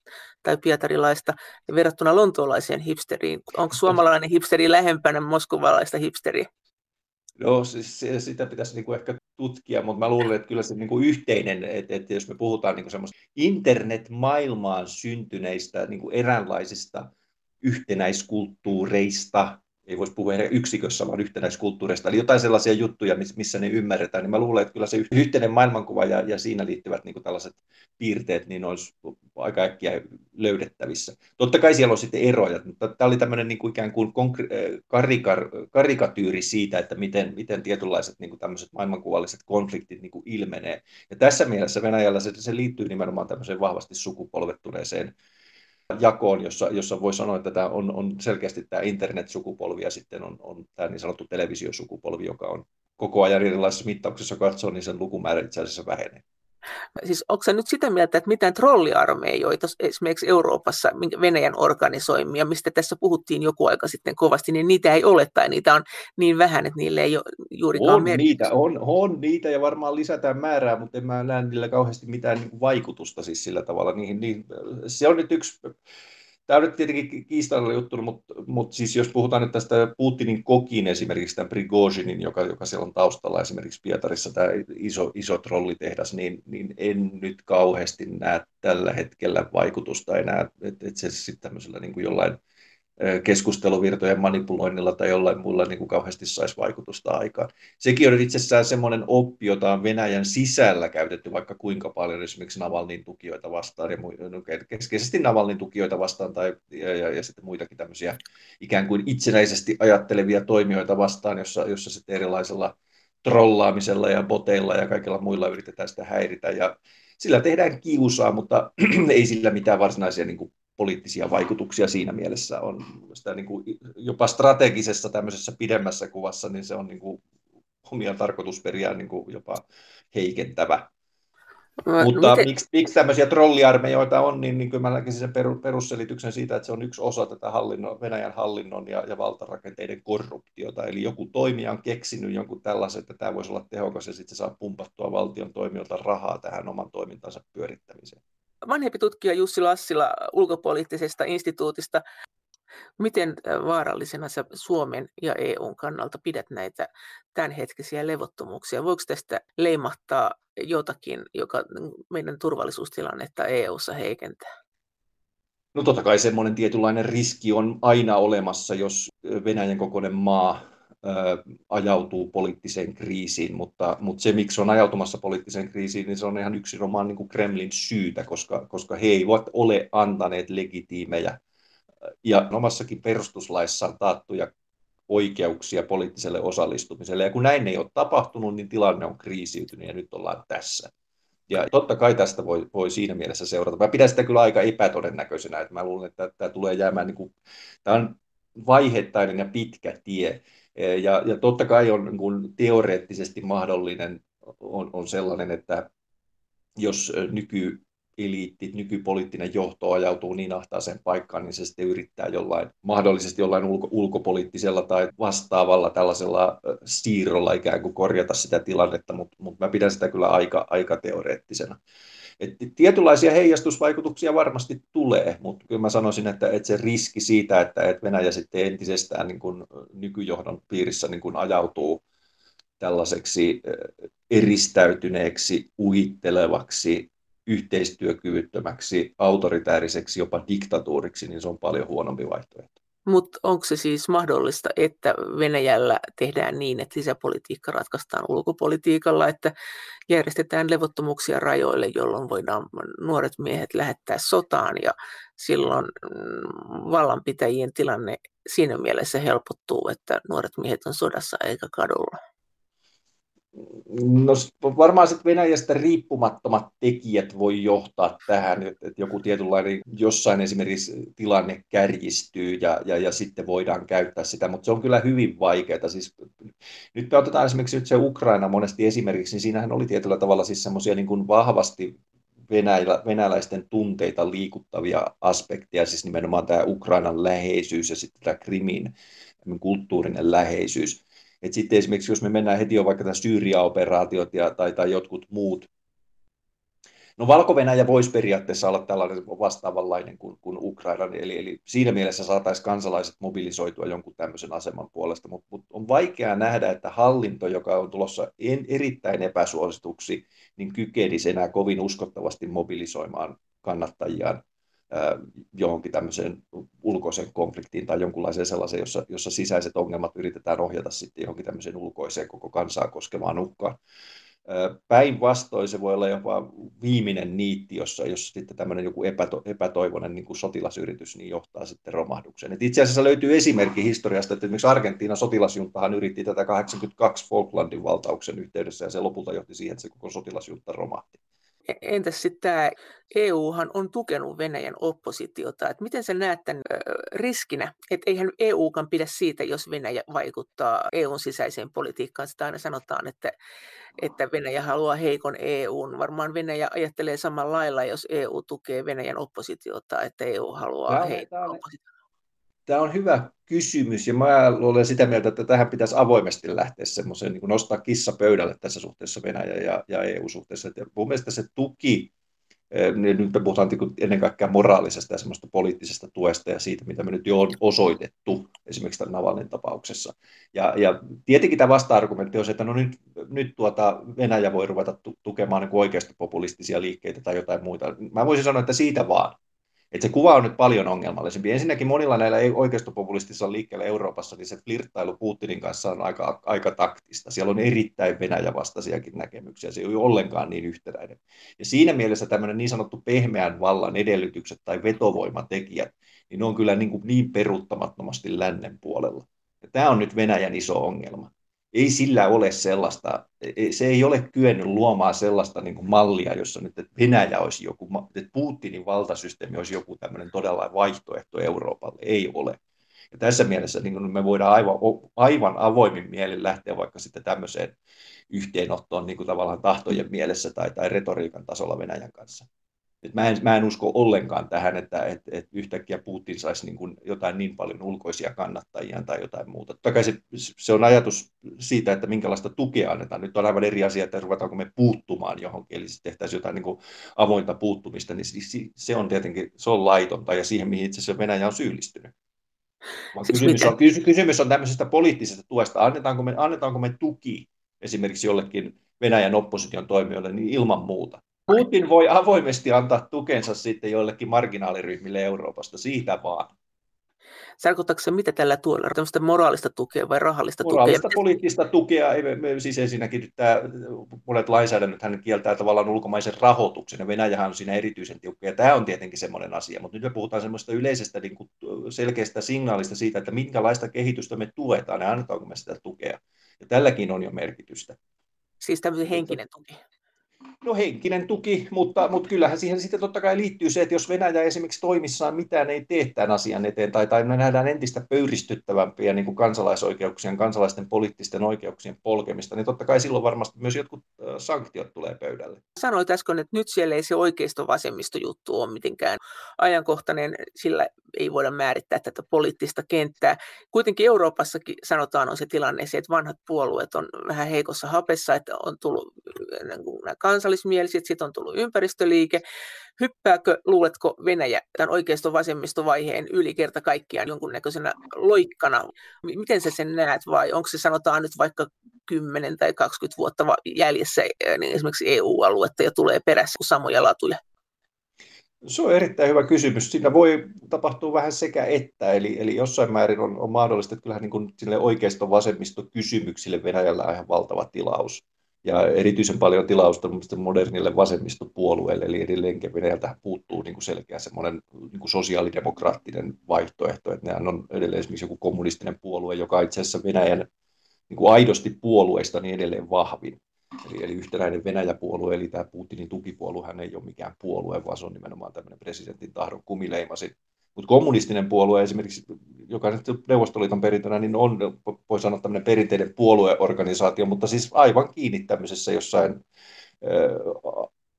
tai pietarilaista ja verrattuna lontoolaiseen hipsteriin, onko suomalainen hipsteri lähempänä moskovalaista hipsteriä? No siis sitä pitäisi niinku ehkä tutkia, mutta mä luulen, että kyllä se niinku yhteinen, että, että jos me puhutaan niinku semmoista internet-maailmaan syntyneistä niinku eräänlaisista yhtenäiskulttuureista, ei voisi puhua yksikössä, vaan yhtenäiskulttuurista, eli jotain sellaisia juttuja, missä ne ymmärretään, niin mä luulen, että kyllä se yhteinen maailmankuva ja, ja siinä liittyvät niin tällaiset piirteet, niin olisi aika äkkiä löydettävissä. Totta kai siellä on sitten eroja, mutta tämä oli tämmöinen niin kuin ikään kuin konkre- karikar, karikatyyri siitä, että miten, miten tietynlaiset niin kuin tämmöiset maailmankuvalliset konfliktit niin kuin ilmenee. Ja tässä mielessä Venäjällä se, se liittyy nimenomaan tämmöiseen vahvasti sukupolvettuneeseen jakoon, jossa, jossa voi sanoa, että tämä on, on selkeästi tämä internet-sukupolvi ja sitten on, on tämä niin sanottu televisiosukupolvi, joka on koko ajan erilaisissa mittauksissa katsoo, niin sen lukumäärä itse asiassa vähenee. Siis onko se nyt sitä mieltä, että mitään trolliarmeijoita esimerkiksi Euroopassa, Venäjän organisoimia, mistä tässä puhuttiin joku aika sitten kovasti, niin niitä ei ole tai niitä on niin vähän, että niille ei ole juurikaan on niitä, on, on niitä ja varmaan lisätään määrää, mutta en mä näe niillä kauheasti mitään niin vaikutusta siis sillä tavalla. Niihin, niin, se on nyt yksi Tämä on nyt tietenkin kiistalla juttu, mutta, mutta siis jos puhutaan nyt tästä Putinin kokin esimerkiksi tämän Prigozhinin, joka, joka siellä on taustalla esimerkiksi Pietarissa, tämä iso, iso trollitehdas, niin, niin en nyt kauheasti näe tällä hetkellä vaikutusta enää, että, että se sitten tämmöisellä niin kuin jollain keskusteluvirtojen manipuloinnilla tai jollain muulla niin kuin kauheasti saisi vaikutusta aikaan. Sekin on itsessään semmoinen oppi, jota on Venäjän sisällä käytetty vaikka kuinka paljon esimerkiksi Navalnin tukijoita vastaan ja no, keskeisesti Navalnin tukijoita vastaan tai, ja, ja, ja sitten muitakin tämmöisiä ikään kuin itsenäisesti ajattelevia toimijoita vastaan, jossa, jossa sitten erilaisella trollaamisella ja boteilla ja kaikilla muilla yritetään sitä häiritä ja sillä tehdään kiusaa, mutta ei sillä mitään varsinaisia niin kuin poliittisia vaikutuksia siinä mielessä on sitä niin kuin jopa strategisessa tämmöisessä pidemmässä kuvassa, niin se on niin kuin omia tarkoitusperiään niin kuin jopa heikentävä. No, Mutta miten... miksi, miksi tämmöisiä trolliarmeijoita on, niin, niin kyllä mä näkisin sen perusselityksen siitä, että se on yksi osa tätä hallinnon, Venäjän hallinnon ja, ja valtarakenteiden korruptiota. Eli joku toimija on keksinyt jonkun tällaisen, että tämä voisi olla tehokas ja sitten se saa pumpattua valtion toimijoilta rahaa tähän oman toimintansa pyörittämiseen vanhempi tutkija Jussi Lassila ulkopoliittisesta instituutista. Miten vaarallisena sä Suomen ja EUn kannalta pidät näitä tämänhetkisiä levottomuuksia? Voiko tästä leimahtaa jotakin, joka meidän turvallisuustilannetta EUssa heikentää? No totta kai semmoinen tietynlainen riski on aina olemassa, jos Venäjän kokoinen maa ajautuu poliittiseen kriisiin, mutta, mutta se, miksi on ajautumassa poliittiseen kriisiin, niin se on ihan yksinomaan niin kuin Kremlin syytä, koska, koska he eivät ole antaneet legitiimejä ja omassakin perustuslaissaan taattuja oikeuksia poliittiselle osallistumiselle. Ja kun näin ei ole tapahtunut, niin tilanne on kriisiytynyt ja nyt ollaan tässä. Ja totta kai tästä voi, voi siinä mielessä seurata. Mä pidän sitä kyllä aika epätodennäköisenä, että mä luulen, että tämä tulee jäämään, niin kuin, tämä on vaiheittainen ja pitkä tie. Ja, ja totta kai on niin kuin teoreettisesti mahdollinen on, on sellainen, että jos nyky eliitti, nykypoliittinen johto ajautuu niin ahtaaseen paikkaan, niin se sitten yrittää jollain, mahdollisesti jollain ulko, ulkopoliittisella tai vastaavalla tällaisella siirrolla ikään kuin korjata sitä tilannetta, mutta, mutta mä pidän sitä kyllä aika, aika teoreettisena. Et tietynlaisia heijastusvaikutuksia varmasti tulee, mutta kyllä mä sanoisin, että, että se riski siitä, että, että Venäjä sitten entisestään niin kuin nykyjohdon piirissä niin kuin ajautuu tällaiseksi eristäytyneeksi, uhittelevaksi, yhteistyökyvyttömäksi, autoritääriseksi, jopa diktatuuriksi, niin se on paljon huonompi vaihtoehto. Mutta onko se siis mahdollista, että Venäjällä tehdään niin, että sisäpolitiikka ratkaistaan ulkopolitiikalla, että järjestetään levottomuuksia rajoille, jolloin voidaan nuoret miehet lähettää sotaan ja silloin mm, vallanpitäjien tilanne siinä mielessä helpottuu, että nuoret miehet on sodassa eikä kadulla? No varmaan sitten Venäjästä riippumattomat tekijät voi johtaa tähän, että, joku tietynlainen jossain esimerkiksi tilanne kärjistyy ja, ja, ja sitten voidaan käyttää sitä, mutta se on kyllä hyvin vaikeaa. Siis, nyt me otetaan esimerkiksi nyt se Ukraina monesti esimerkiksi, niin siinähän oli tietyllä tavalla siis semmoisia niin vahvasti venäjä, venäläisten tunteita liikuttavia aspekteja, siis nimenomaan tämä Ukrainan läheisyys ja sitten tämä Krimin kulttuurinen läheisyys et sitten esimerkiksi, jos me mennään heti jo vaikka Syyria-operaatiot ja, tai, tai jotkut muut, No valko voisi periaatteessa olla tällainen vastaavanlainen kuin, kuin Ukraina, eli, eli siinä mielessä saataisiin kansalaiset mobilisoitua jonkun tämmöisen aseman puolesta, mutta mut on vaikea nähdä, että hallinto, joka on tulossa en, erittäin epäsuosituksi, niin kykenisi enää kovin uskottavasti mobilisoimaan kannattajiaan johonkin tämmöiseen ulkoiseen konfliktiin tai jonkunlaiseen sellaiseen, jossa, jossa sisäiset ongelmat yritetään ohjata sitten johonkin tämmöiseen ulkoiseen koko kansaa koskevaan uhkaan. Päinvastoin se voi olla jopa viimeinen niitti, jossa jos sitten tämmöinen joku epäto, epätoivoinen niin kuin sotilasyritys niin johtaa sitten romahdukseen. Et itse asiassa löytyy esimerkki historiasta, että esimerkiksi Argentiinan sotilasjuntahan yritti tätä 82 Falklandin valtauksen yhteydessä ja se lopulta johti siihen, että se koko sotilasjunta romahti. E-, entäs sitten tämä EUhan on tukenut Venäjän oppositiota, että miten sä näet tämän riskinä, että eihän EUkaan pidä siitä, jos Venäjä vaikuttaa EUn sisäiseen politiikkaan. Sitä aina sanotaan, että, että Venäjä haluaa heikon EUn. Varmaan Venäjä ajattelee samalla lailla, jos EU tukee Venäjän oppositiota, että EU haluaa heikon oppositiota. Tämä on hyvä kysymys ja mä olen sitä mieltä, että tähän pitäisi avoimesti lähteä semmoiseen, niin nostaa kissa pöydälle tässä suhteessa Venäjä ja, ja EU-suhteessa. Ja mun mielestä se tuki, eh, niin nyt me puhutaan niinku ennen kaikkea moraalisesta ja semmoista poliittisesta tuesta ja siitä, mitä me nyt jo on osoitettu esimerkiksi tämän Navalnin tapauksessa. Ja, ja tietenkin tämä vasta-argumentti on se, että no nyt, nyt tuota Venäjä voi ruveta tukemaan niin oikeasti populistisia liikkeitä tai jotain muuta. Mä voisin sanoa, että siitä vaan. Et se kuva on nyt paljon ongelmallisempi. Ensinnäkin monilla näillä oikeistopopulistisilla liikkeillä Euroopassa niin se flirttailu Putinin kanssa on aika, aika taktista. Siellä on erittäin Venäjä-vastaisiakin näkemyksiä. Se ei ole ollenkaan niin yhtenäinen. Ja siinä mielessä tämmöinen niin sanottu pehmeän vallan edellytykset tai vetovoimatekijät, niin ne on kyllä niin, kuin niin peruuttamattomasti lännen puolella. Ja tämä on nyt Venäjän iso ongelma ei sillä ole sellaista, se ei ole kyennyt luomaan sellaista niin kuin mallia, jossa nyt että Venäjä olisi joku, että Putinin valtasysteemi olisi joku tämmöinen todella vaihtoehto Euroopalle. Ei ole. Ja tässä mielessä niin kuin me voidaan aivan, aivan avoimin mielin lähteä vaikka sitten tämmöiseen yhteenottoon niin kuin tavallaan tahtojen mielessä tai, tai retoriikan tasolla Venäjän kanssa. Et mä, en, mä en usko ollenkaan tähän, että et, et yhtäkkiä Putin saisi niin kuin jotain niin paljon ulkoisia kannattajia tai jotain muuta. Totta kai se, se on ajatus siitä, että minkälaista tukea annetaan. Nyt on aivan eri asia, että ruvetaanko me puuttumaan johonkin, eli tehtäisiin jotain niin kuin avointa puuttumista, niin se on tietenkin se on laitonta ja siihen, mihin itse asiassa Venäjä on syyllistynyt. Vaan siis kysymys, on, kysymys on tämmöisestä poliittisesta tuesta. Annetaanko me, annetaanko me tuki esimerkiksi jollekin Venäjän opposition toimijoille, niin ilman muuta Putin voi avoimesti antaa tukensa sitten joillekin marginaaliryhmille Euroopasta, siitä vaan. Tarkoittaako se mitä tällä tuolla? Tällaista moraalista tukea vai rahallista moraalista, tukea? poliittista tukea. Ei, me, siis ensinnäkin tämä, monet lainsäädännöt hän kieltää tavallaan ulkomaisen rahoituksen, ja Venäjähän on siinä erityisen tiukka, ja tämä on tietenkin semmoinen asia, mutta nyt me puhutaan semmoista yleisestä niin kuin selkeästä signaalista siitä, että minkälaista kehitystä me tuetaan, ja annetaanko me sitä tukea. Ja tälläkin on jo merkitystä. Siis tämmöinen henkinen tuki. No henkinen tuki, mutta, mutta kyllähän siihen sitten totta kai liittyy se, että jos Venäjä esimerkiksi toimissaan mitään ei tee tämän asian eteen, tai, tai me nähdään entistä pöyristyttävämpiä niin kuin kansalaisoikeuksien, kansalaisten poliittisten oikeuksien polkemista, niin totta kai silloin varmasti myös jotkut sanktiot tulee pöydälle. Sanoit äsken, että nyt siellä ei se oikeisto-vasemmisto juttu ole mitenkään ajankohtainen, sillä ei voida määrittää tätä poliittista kenttää. Kuitenkin Euroopassakin sanotaan on se tilanne se, että vanhat puolueet on vähän heikossa hapessa, että on tullut nämä kansallismieliset, sitten on tullut ympäristöliike. Hyppääkö, luuletko Venäjä tämän oikeiston vasemmistovaiheen yli kerta kaikkiaan jonkunnäköisenä loikkana? Miten sä sen näet vai onko se sanotaan nyt vaikka 10 tai 20 vuotta jäljessä niin esimerkiksi EU-aluetta ja tulee perässä samoja latuja? Se on erittäin hyvä kysymys. Siinä voi tapahtua vähän sekä että, eli, eli jossain määrin on, on mahdollista, että kyllähän niin sille oikeiston vasemmisto kysymyksille Venäjällä on ihan valtava tilaus ja erityisen paljon tilausta modernille vasemmistopuolueelle, eli edelleenkin Venäjältä puuttuu niin kuin selkeä semmoinen niin kuin sosiaalidemokraattinen vaihtoehto, että nehän on edelleen esimerkiksi joku kommunistinen puolue, joka itse asiassa Venäjän niin kuin aidosti puolueista niin edelleen vahvin. Eli, eli yhtenäinen Venäjä-puolue, eli tämä Putinin tukipuolue, hän ei ole mikään puolue, vaan se on nimenomaan tämmöinen presidentin tahdon kumileimasin mutta kommunistinen puolue esimerkiksi, joka nyt Neuvostoliiton perintönä, niin on, voi sanoa tämmöinen perinteinen puolueorganisaatio, mutta siis aivan kiinni tämmöisessä jossain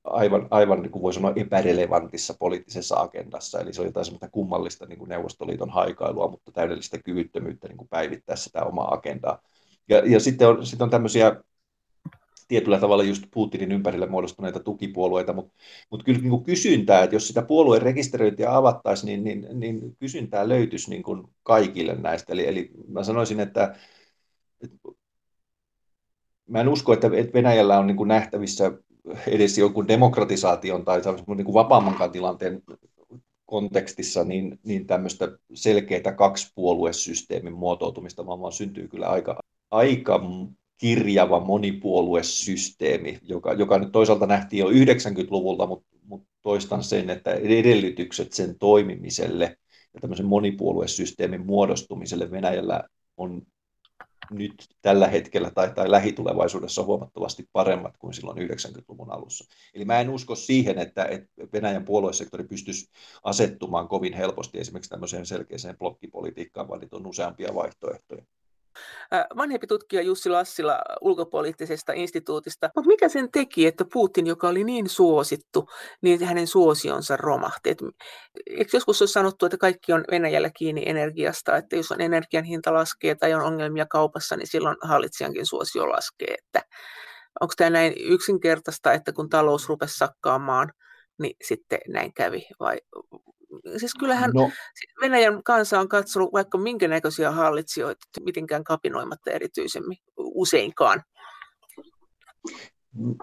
aivan, aivan niin kuin voi sanoa epärelevantissa poliittisessa agendassa. Eli se on jotain semmoista kummallista niin kuin Neuvostoliiton haikailua, mutta täydellistä kyvyttömyyttä niin kuin päivittää sitä omaa agendaa. Ja, ja sitten, on, sitten on tämmöisiä tietyllä tavalla just Putinin ympärille muodostuneita tukipuolueita, mutta, mutta kyllä niin kysyntää, että jos sitä puolueen rekisteröintiä avattaisiin, niin, niin, niin kysyntää löytyisi niin kuin kaikille näistä. Eli, eli mä sanoisin, että, että mä en usko, että, Venäjällä on niin kuin nähtävissä edes jonkun demokratisaation tai niin kuin vapaammankaan tilanteen kontekstissa niin, niin tämmöistä selkeää kaksipuoluesysteemin muotoutumista, vaan, vaan syntyy kyllä aika, aika kirjava monipuoluesysteemi, joka, joka nyt toisaalta nähtiin jo 90-luvulta, mutta, mutta toistan sen, että edellytykset sen toimimiselle ja tämmöisen monipuoluesysteemin muodostumiselle Venäjällä on nyt tällä hetkellä tai, tai lähitulevaisuudessa huomattavasti paremmat kuin silloin 90-luvun alussa. Eli mä en usko siihen, että, että Venäjän puoluesektori pystyisi asettumaan kovin helposti esimerkiksi tämmöiseen selkeäseen blokkipolitiikkaan, vaan niitä on useampia vaihtoehtoja. Vanhempi tutkija Jussi Lassila ulkopoliittisesta instituutista. Mutta mikä sen teki, että Putin, joka oli niin suosittu, niin hänen suosionsa romahti? Et, eikö joskus ole sanottu, että kaikki on Venäjällä kiinni energiasta, että jos on energian hinta laskee tai on ongelmia kaupassa, niin silloin hallitsijankin suosio laskee. Että onko tämä näin yksinkertaista, että kun talous rupesi sakkaamaan, niin sitten näin kävi, vai Siis kyllähän no. Venäjän kansa on katsonut vaikka minkä näköisiä hallitsijoita, mitenkään kapinoimatta erityisemmin useinkaan.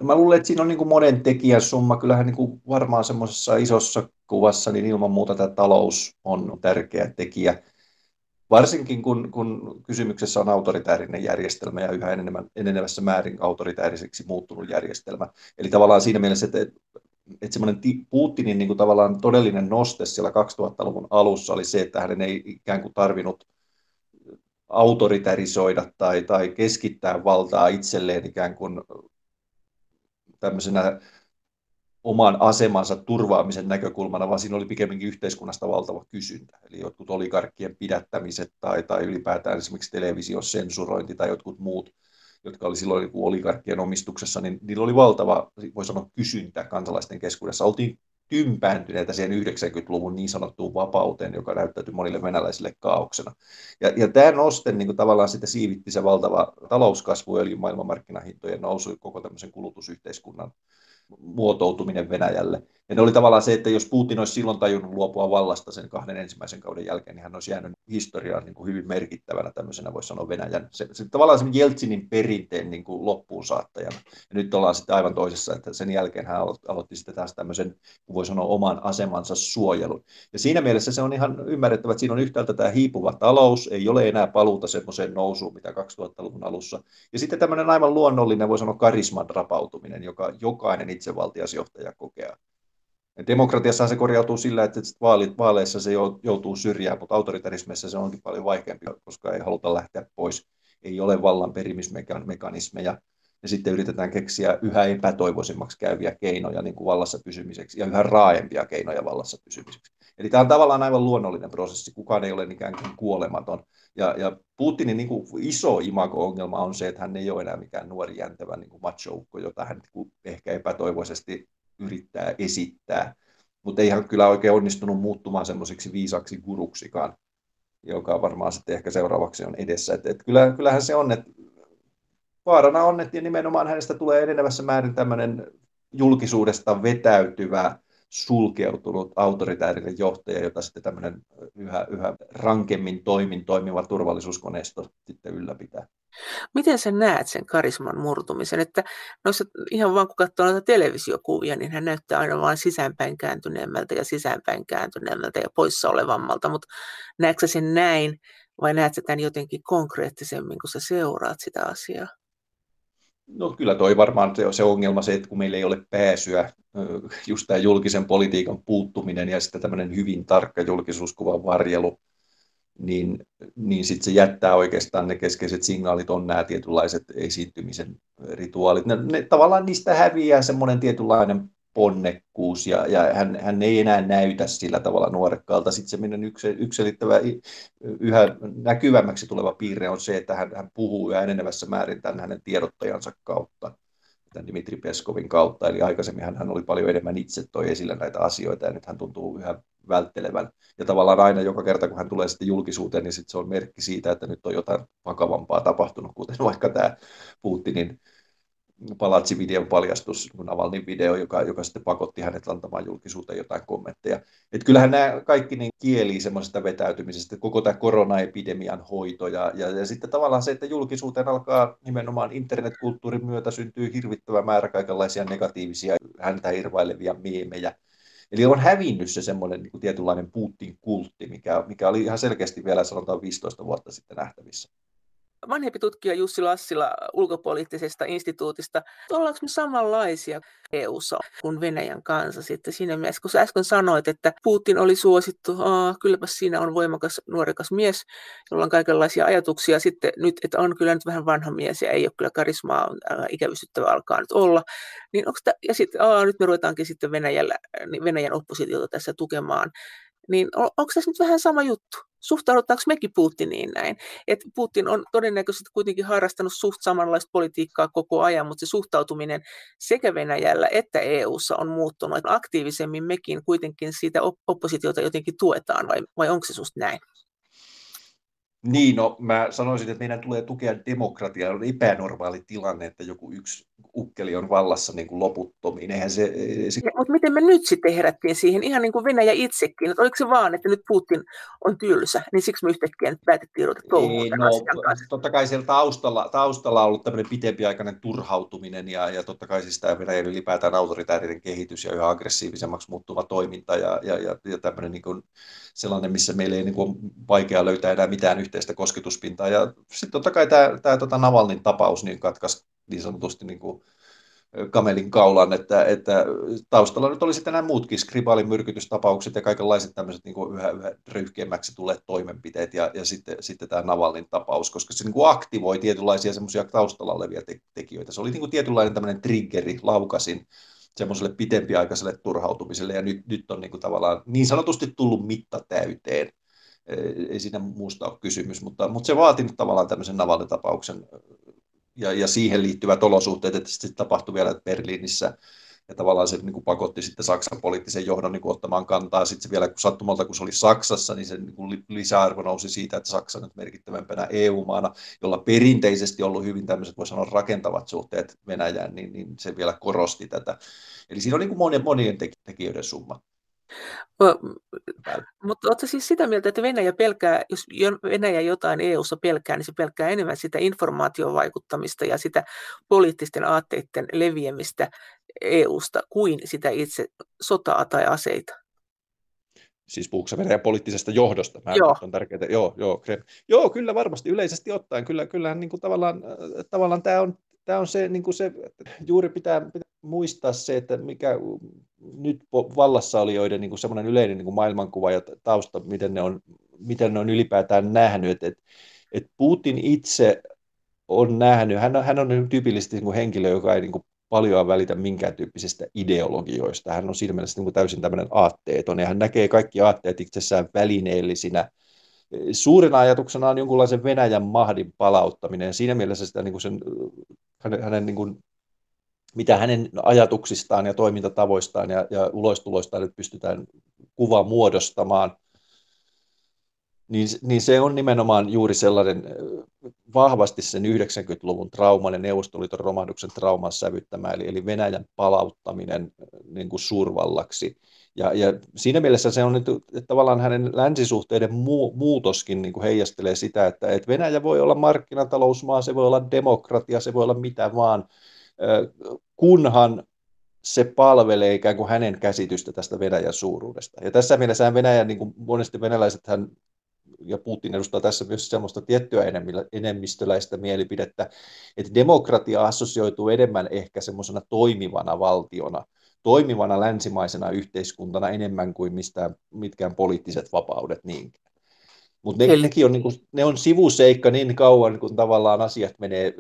Mä luulen, että siinä on niin kuin monen tekijän summa. Kyllähän niin kuin varmaan semmoisessa isossa kuvassa niin ilman muuta tämä talous on tärkeä tekijä. Varsinkin kun, kun kysymyksessä on autoritäärinen järjestelmä ja yhä enemmän, enenevässä määrin autoritääriseksi muuttunut järjestelmä. Eli tavallaan siinä mielessä, että että semmoinen Putinin niin kuin tavallaan todellinen noste siellä 2000-luvun alussa oli se, että hänen ei ikään kuin tarvinnut autoritarisoida tai, tai keskittää valtaa itselleen ikään kuin tämmöisenä oman asemansa turvaamisen näkökulmana, vaan siinä oli pikemminkin yhteiskunnasta valtava kysyntä. Eli jotkut oligarkkien pidättämiset tai, tai ylipäätään esimerkiksi television sensurointi tai jotkut muut jotka oli silloin niin oligarkkien omistuksessa, niin niillä oli valtava, voi sanoa, kysyntä kansalaisten keskuudessa. Oltiin tympääntyneitä siihen 90-luvun niin sanottuun vapauteen, joka näyttäytyi monille venäläisille kaauksena. Ja, ja tämä noste niin tavallaan sitä siivitti se valtava talouskasvu, öljyn maailmanmarkkinahintojen nousu, koko tämmöisen kulutusyhteiskunnan muotoutuminen Venäjälle. Ja ne oli tavallaan se, että jos Putin olisi silloin tajunnut luopua vallasta sen kahden ensimmäisen kauden jälkeen, niin hän olisi jäänyt historiaan niin kuin hyvin merkittävänä tämmöisenä, voisi sanoa Venäjän, se, se tavallaan se Jeltsinin perinteen niin kuin loppuun saattajana. Ja nyt ollaan sitten aivan toisessa, että sen jälkeen hän aloitti sitten taas tämmöisen, voi sanoa, oman asemansa suojelun. Ja siinä mielessä se on ihan ymmärrettävä, että siinä on yhtäältä tämä hiipuva talous, ei ole enää paluuta semmoiseen nousuun, mitä 2000-luvun alussa. Ja sitten tämmöinen aivan luonnollinen, voi sanoa, karisman rapautuminen, joka jokainen itsevaltiasjohtaja kokee. Demokratiassa se korjautuu sillä, että vaalit, vaaleissa se joutuu syrjään, mutta autoritarismeissa se onkin paljon vaikeampi, koska ei haluta lähteä pois. Ei ole vallan perimismekanismeja. Ja sitten yritetään keksiä yhä epätoivoisemmaksi käyviä keinoja niin kuin vallassa pysymiseksi ja yhä raaempia keinoja vallassa pysymiseksi. Eli tämä on tavallaan aivan luonnollinen prosessi. Kukaan ei ole ikään kuin kuolematon. Ja, ja Putinin niin kuin iso imago-ongelma on se, että hän ei ole enää mikään nuori jäntävä niin kuin macho jota hän niin ehkä epätoivoisesti yrittää esittää. Mutta ei hän kyllä oikein onnistunut muuttumaan semmoiseksi viisaksi guruksikaan, joka varmaan sitten ehkä seuraavaksi on edessä. Et, et kyllä, kyllähän se on, että vaarana on, että nimenomaan hänestä tulee enenevässä määrin tämmöinen julkisuudesta vetäytyvä, sulkeutunut autoritäärinen johtaja, jota sitten tämmöinen yhä, yhä rankemmin toimin toimiva turvallisuuskoneisto sitten ylläpitää. Miten sä näet sen karisman murtumisen? Että noissa, ihan vaan kun katsoo noita televisiokuvia, niin hän näyttää aina vain sisäänpäin kääntyneemmältä ja sisäänpäin kääntyneemmältä ja poissa olevammalta, mutta näetkö sen näin vai näet sä tämän jotenkin konkreettisemmin, kun sä seuraat sitä asiaa? No kyllä toi varmaan se, se ongelma se, että kun meillä ei ole pääsyä, just tämä julkisen politiikan puuttuminen ja sitten tämmöinen hyvin tarkka julkisuuskuvan varjelu, niin, niin sitten se jättää oikeastaan ne keskeiset signaalit on nämä tietynlaiset esiintymisen rituaalit. Ne, ne, tavallaan niistä häviää semmoinen tietynlainen ponnekkuus ja, ja hän, hän ei enää näytä sillä tavalla nuorekkaalta. Sitten semmoinen yksi, ykselittävä, yhä näkyvämmäksi tuleva piirre on se, että hän, hän puhuu yhä enenevässä määrin tämän hänen tiedottajansa kautta, tämän Dimitri Peskovin kautta. Eli aikaisemmin hän, oli paljon enemmän itse toi esille näitä asioita ja nyt hän tuntuu yhä välttelevän. Ja tavallaan aina joka kerta, kun hän tulee sitten julkisuuteen, niin sitten se on merkki siitä, että nyt on jotain vakavampaa tapahtunut, kuten vaikka tämä Putinin Palatsi-videon paljastus, Navalnin video, joka, joka sitten pakotti hänet antamaan julkisuuteen jotain kommentteja. Et kyllähän nämä kaikki niin kielii semmoisesta vetäytymisestä, koko tämä koronaepidemian hoito ja, ja, ja sitten tavallaan se, että julkisuuteen alkaa nimenomaan internetkulttuurin myötä syntyy hirvittävä määrä kaikenlaisia negatiivisia häntä irvailevia meemejä, Eli on hävinnyt se semmoinen niin kuin tietynlainen Putin-kultti, mikä, mikä oli ihan selkeästi vielä sanotaan 15 vuotta sitten nähtävissä vanhempi tutkija Jussi Lassila ulkopoliittisesta instituutista, ollaanko me samanlaisia EU-ssa kuin Venäjän kanssa sitten siinä mielessä, kun sä äsken sanoit, että Putin oli suosittu, Aa, kylläpä siinä on voimakas nuorekas mies, jolla on kaikenlaisia ajatuksia, sitten nyt, että on kyllä nyt vähän vanha mies ja ei ole kyllä karismaa, ää, ikävystyttävä alkaa nyt olla, niin onko ja sitten nyt me ruvetaankin sitten Venäjällä, niin Venäjän oppositiota tässä tukemaan, niin on, onko tässä nyt vähän sama juttu? Suhtaudutaanko mekin Putiniin näin? Et Putin on todennäköisesti kuitenkin harrastanut suht samanlaista politiikkaa koko ajan, mutta se suhtautuminen sekä Venäjällä että EU:ssa on muuttunut. Aktiivisemmin mekin kuitenkin siitä oppositiota jotenkin tuetaan, vai, vai onko se susta näin? Niin, no mä sanoisin, että meidän tulee tukea demokratiaa. On epänormaali tilanne, että joku yksi ukkeli on vallassa niin kuin loputtomiin. Eihän se, se... Ja, mutta miten me nyt sitten herättiin siihen, ihan niin kuin Venäjä itsekin, että oliko se vaan, että nyt Putin on tylsä, niin siksi me yhtäkkiä nyt päätettiin ruveta touhuun no, totta kai siellä taustalla, taustalla on ollut tämmöinen pitempiaikainen turhautuminen ja, ja totta kai siis tämä Venäjän ylipäätään autoritäärinen kehitys ja yhä aggressiivisemmaksi muuttuva toiminta ja, ja, ja, ja tämmöinen niin kuin sellainen, missä meillä ei niin kuin vaikea löytää enää mitään yhteistä kosketuspintaa. Ja sitten totta kai tämä, tämä tota Navalnin tapaus niin katkaisi niin sanotusti niin kuin kamelin kaulan, että, että taustalla nyt oli sitten nämä muutkin Skripalin myrkytystapaukset ja kaikenlaiset tämmöiset niin kuin yhä, yhä röyhkeämmäksi tulleet toimenpiteet ja, ja sitten, sitten tämä Navalnin tapaus, koska se niin kuin aktivoi tietynlaisia semmoisia taustalla olevia te- tekijöitä. Se oli niin kuin tietynlainen tämmöinen triggeri, laukasin semmoiselle pitempiaikaiselle turhautumiselle ja nyt, nyt on niin kuin tavallaan niin sanotusti tullut mitta täyteen. Ei siinä muusta ole kysymys, mutta, mutta se vaati tavallaan tämmöisen Navalnin tapauksen ja, ja siihen liittyvät olosuhteet, että sitten tapahtui vielä Berliinissä ja tavallaan se niin kuin pakotti sitten Saksan poliittisen johdon niin kuin ottamaan kantaa. Sitten se vielä kun sattumalta, kun se oli Saksassa, niin se niin kuin lisäarvo nousi siitä, että Saksa nyt merkittävämpänä EU-maana, jolla perinteisesti ollut hyvin tämmöiset, voi sanoa, rakentavat suhteet Venäjään, niin, niin se vielä korosti tätä. Eli siinä on niin kuin monien, monien tekijöiden summa. Mutta oletko siis sitä mieltä, että Venäjä pelkää, jos Venäjä jotain EU-ssa pelkää, niin se pelkää enemmän sitä informaatiovaikuttamista ja sitä poliittisten aatteiden leviämistä EU-sta kuin sitä itse sotaa tai aseita? Siis puhuuko Venäjän poliittisesta johdosta? Mä joo. On tärkeää. Joo, joo, joo, kyllä varmasti yleisesti ottaen. Kyllä, kyllähän niin kuin tavallaan, tavallaan tämä on, tämä on se, niin kuin se, juuri pitää, pitää muistaa se, että mikä nyt vallassa olijoiden niin kuin semmoinen yleinen niin kuin maailmankuva ja tausta, miten ne on, miten ne on ylipäätään nähnyt, että, että Putin itse on nähnyt, hän on, hän on tyypillisesti niin kuin henkilö, joka ei niin kuin paljon välitä minkään tyyppisistä ideologioista. Hän on siinä mielessä niin kuin täysin tämmöinen aatteeton ja hän näkee kaikki aatteet itsessään välineellisinä. Suurin ajatuksena on jonkunlaisen Venäjän mahdin palauttaminen siinä mielessä sitä, niin kuin sen, hänen, hänen niin kuin mitä hänen ajatuksistaan ja toimintatavoistaan ja, ja ulostuloistaan nyt pystytään kuva muodostamaan, niin, niin se on nimenomaan juuri sellainen vahvasti sen 90-luvun trauman ja Neuvostoliiton romahduksen trauman sävyttämä, eli, eli Venäjän palauttaminen niin kuin suurvallaksi. Ja, ja siinä mielessä se on nyt, että tavallaan hänen länsisuhteiden mu, muutoskin niin kuin heijastelee sitä, että, että Venäjä voi olla markkinatalousmaa, se voi olla demokratia, se voi olla mitä vaan, kunhan se palvelee ikään kuin hänen käsitystä tästä Venäjän suuruudesta. Ja tässä mielessä Venäjän, niin kuin monesti venäläiset hän, ja Putin edustaa tässä myös semmoista tiettyä enemmistöläistä mielipidettä, että demokratia assosioituu enemmän ehkä semmoisena toimivana valtiona, toimivana länsimaisena yhteiskuntana enemmän kuin mistään, mitkään poliittiset vapaudet niinkään. Mutta ne, nekin on, niin kuin, ne on sivuseikka niin kauan, kun tavallaan asiat menee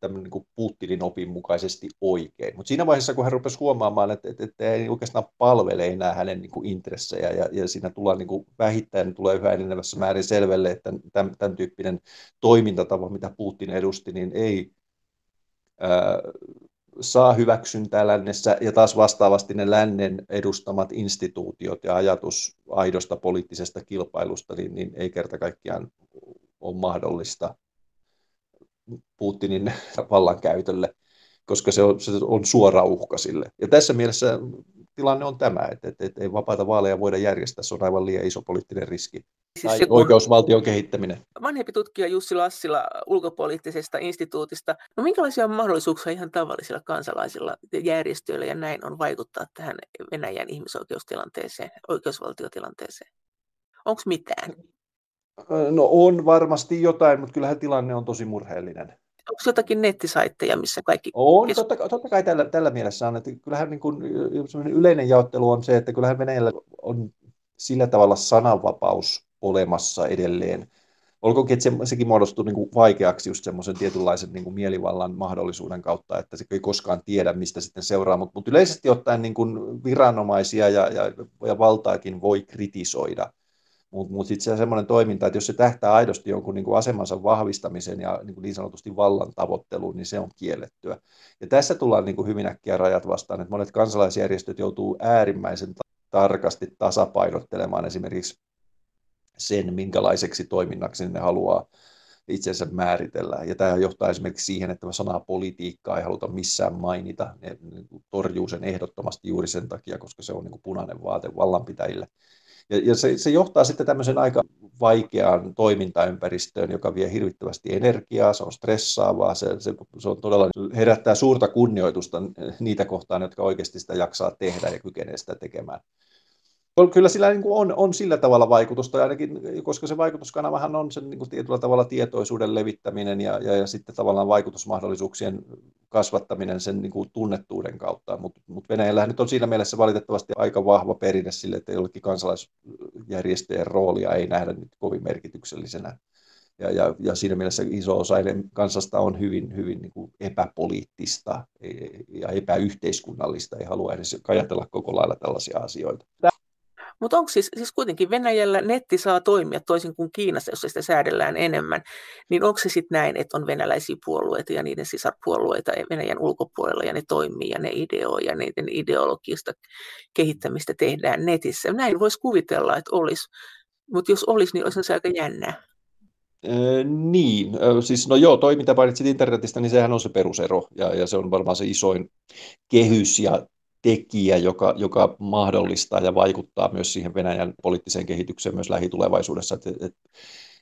tämän niin Putinin opin mukaisesti oikein. Mutta siinä vaiheessa, kun hän rupesi huomaamaan, että, että, että ei oikeastaan palvele enää hänen niin kuin intressejä, ja, ja siinä tullaan niin kuin vähittäin tulee yhä enenevässä määrin selvelle, että tämän, tämän tyyppinen toimintatapa, mitä Putin edusti, niin ei ää, saa hyväksyntää lännessä, ja taas vastaavasti ne lännen edustamat instituutiot ja ajatus aidosta poliittisesta kilpailusta, niin, niin ei kerta kaikkiaan ole mahdollista Putinin vallankäytölle, koska se on, se on suora uhka sille. Ja tässä mielessä tilanne on tämä, että, että, että ei vapaita vaaleja voida järjestää, se on aivan liian iso poliittinen riski. Siis tai se, oikeusvaltion kehittäminen. Vanhempi tutkija Jussi Lassila ulkopoliittisesta instituutista. No minkälaisia mahdollisuuksia ihan tavallisilla kansalaisilla, järjestöillä ja näin on vaikuttaa tähän Venäjän ihmisoikeustilanteeseen, oikeusvaltiotilanteeseen? Onko mitään? No on varmasti jotain, mutta kyllähän tilanne on tosi murheellinen. Onko jotakin nettisaitteja, missä kaikki... On, totta, totta kai tällä, tällä mielessä on, että kyllähän niin kuin, yleinen jaottelu on se, että kyllähän Venäjällä on sillä tavalla sananvapaus olemassa edelleen. Olkoonkin, että se, sekin muodostuu niin kuin vaikeaksi just semmoisen tietynlaisen niin kuin mielivallan mahdollisuuden kautta, että se ei koskaan tiedä, mistä sitten seuraa, mutta, mutta yleisesti ottaen niin kuin viranomaisia ja, ja, ja valtaakin voi kritisoida. Mutta mut sitten se semmoinen toiminta, että jos se tähtää aidosti jonkun niin kuin asemansa vahvistamisen ja niin, kuin niin sanotusti vallan tavoitteluun, niin se on kiellettyä. Ja tässä tullaan niin kuin hyvin äkkiä rajat vastaan, että monet kansalaisjärjestöt joutuu äärimmäisen tarkasti tasapainottelemaan esimerkiksi sen, minkälaiseksi toiminnaksi ne haluaa itsensä määritellä. Ja tämä johtaa esimerkiksi siihen, että sanaa politiikkaa ei haluta missään mainita. Ne torjuu sen ehdottomasti juuri sen takia, koska se on niin kuin punainen vaate vallanpitäjille. Ja, ja se, se johtaa sitten tämmöisen aika vaikeaan toimintaympäristöön, joka vie hirvittävästi energiaa, se on stressaavaa, se, se, se on todella herättää suurta kunnioitusta niitä kohtaan, jotka oikeasti sitä jaksaa tehdä ja kykenee sitä tekemään kyllä sillä niin kuin on, on sillä tavalla vaikutusta, ainakin, koska se vaikutuskanavahan on sen niin kuin tietyllä tavalla tietoisuuden levittäminen ja, ja, ja sitten tavallaan vaikutusmahdollisuuksien kasvattaminen sen niin kuin tunnettuuden kautta. Mutta mut Venäjällä nyt on siinä mielessä valitettavasti aika vahva perinne sille, että jollekin kansalaisjärjestöjen roolia ei nähdä nyt kovin merkityksellisenä. Ja, ja, ja siinä mielessä iso osa kansasta on hyvin, hyvin niin kuin epäpoliittista ja epäyhteiskunnallista, ei halua edes ajatella koko lailla tällaisia asioita. Mutta onko siis, siis kuitenkin Venäjällä netti saa toimia toisin kuin Kiinassa, jossa sitä säädellään enemmän, niin onko se sitten näin, että on venäläisiä puolueita ja niiden sisarpuolueita Venäjän ulkopuolella ja ne toimii ja ne ideoi ja niiden ideologista kehittämistä tehdään netissä. Näin voisi kuvitella, että olisi, mutta jos olisi, niin olisi se aika jännää. Öö, niin, siis no joo, toi mitä mainitsit internetistä, niin sehän on se perusero, ja, ja se on varmaan se isoin kehys ja tekijä, joka, joka mahdollistaa ja vaikuttaa myös siihen Venäjän poliittiseen kehitykseen myös lähitulevaisuudessa, että, että,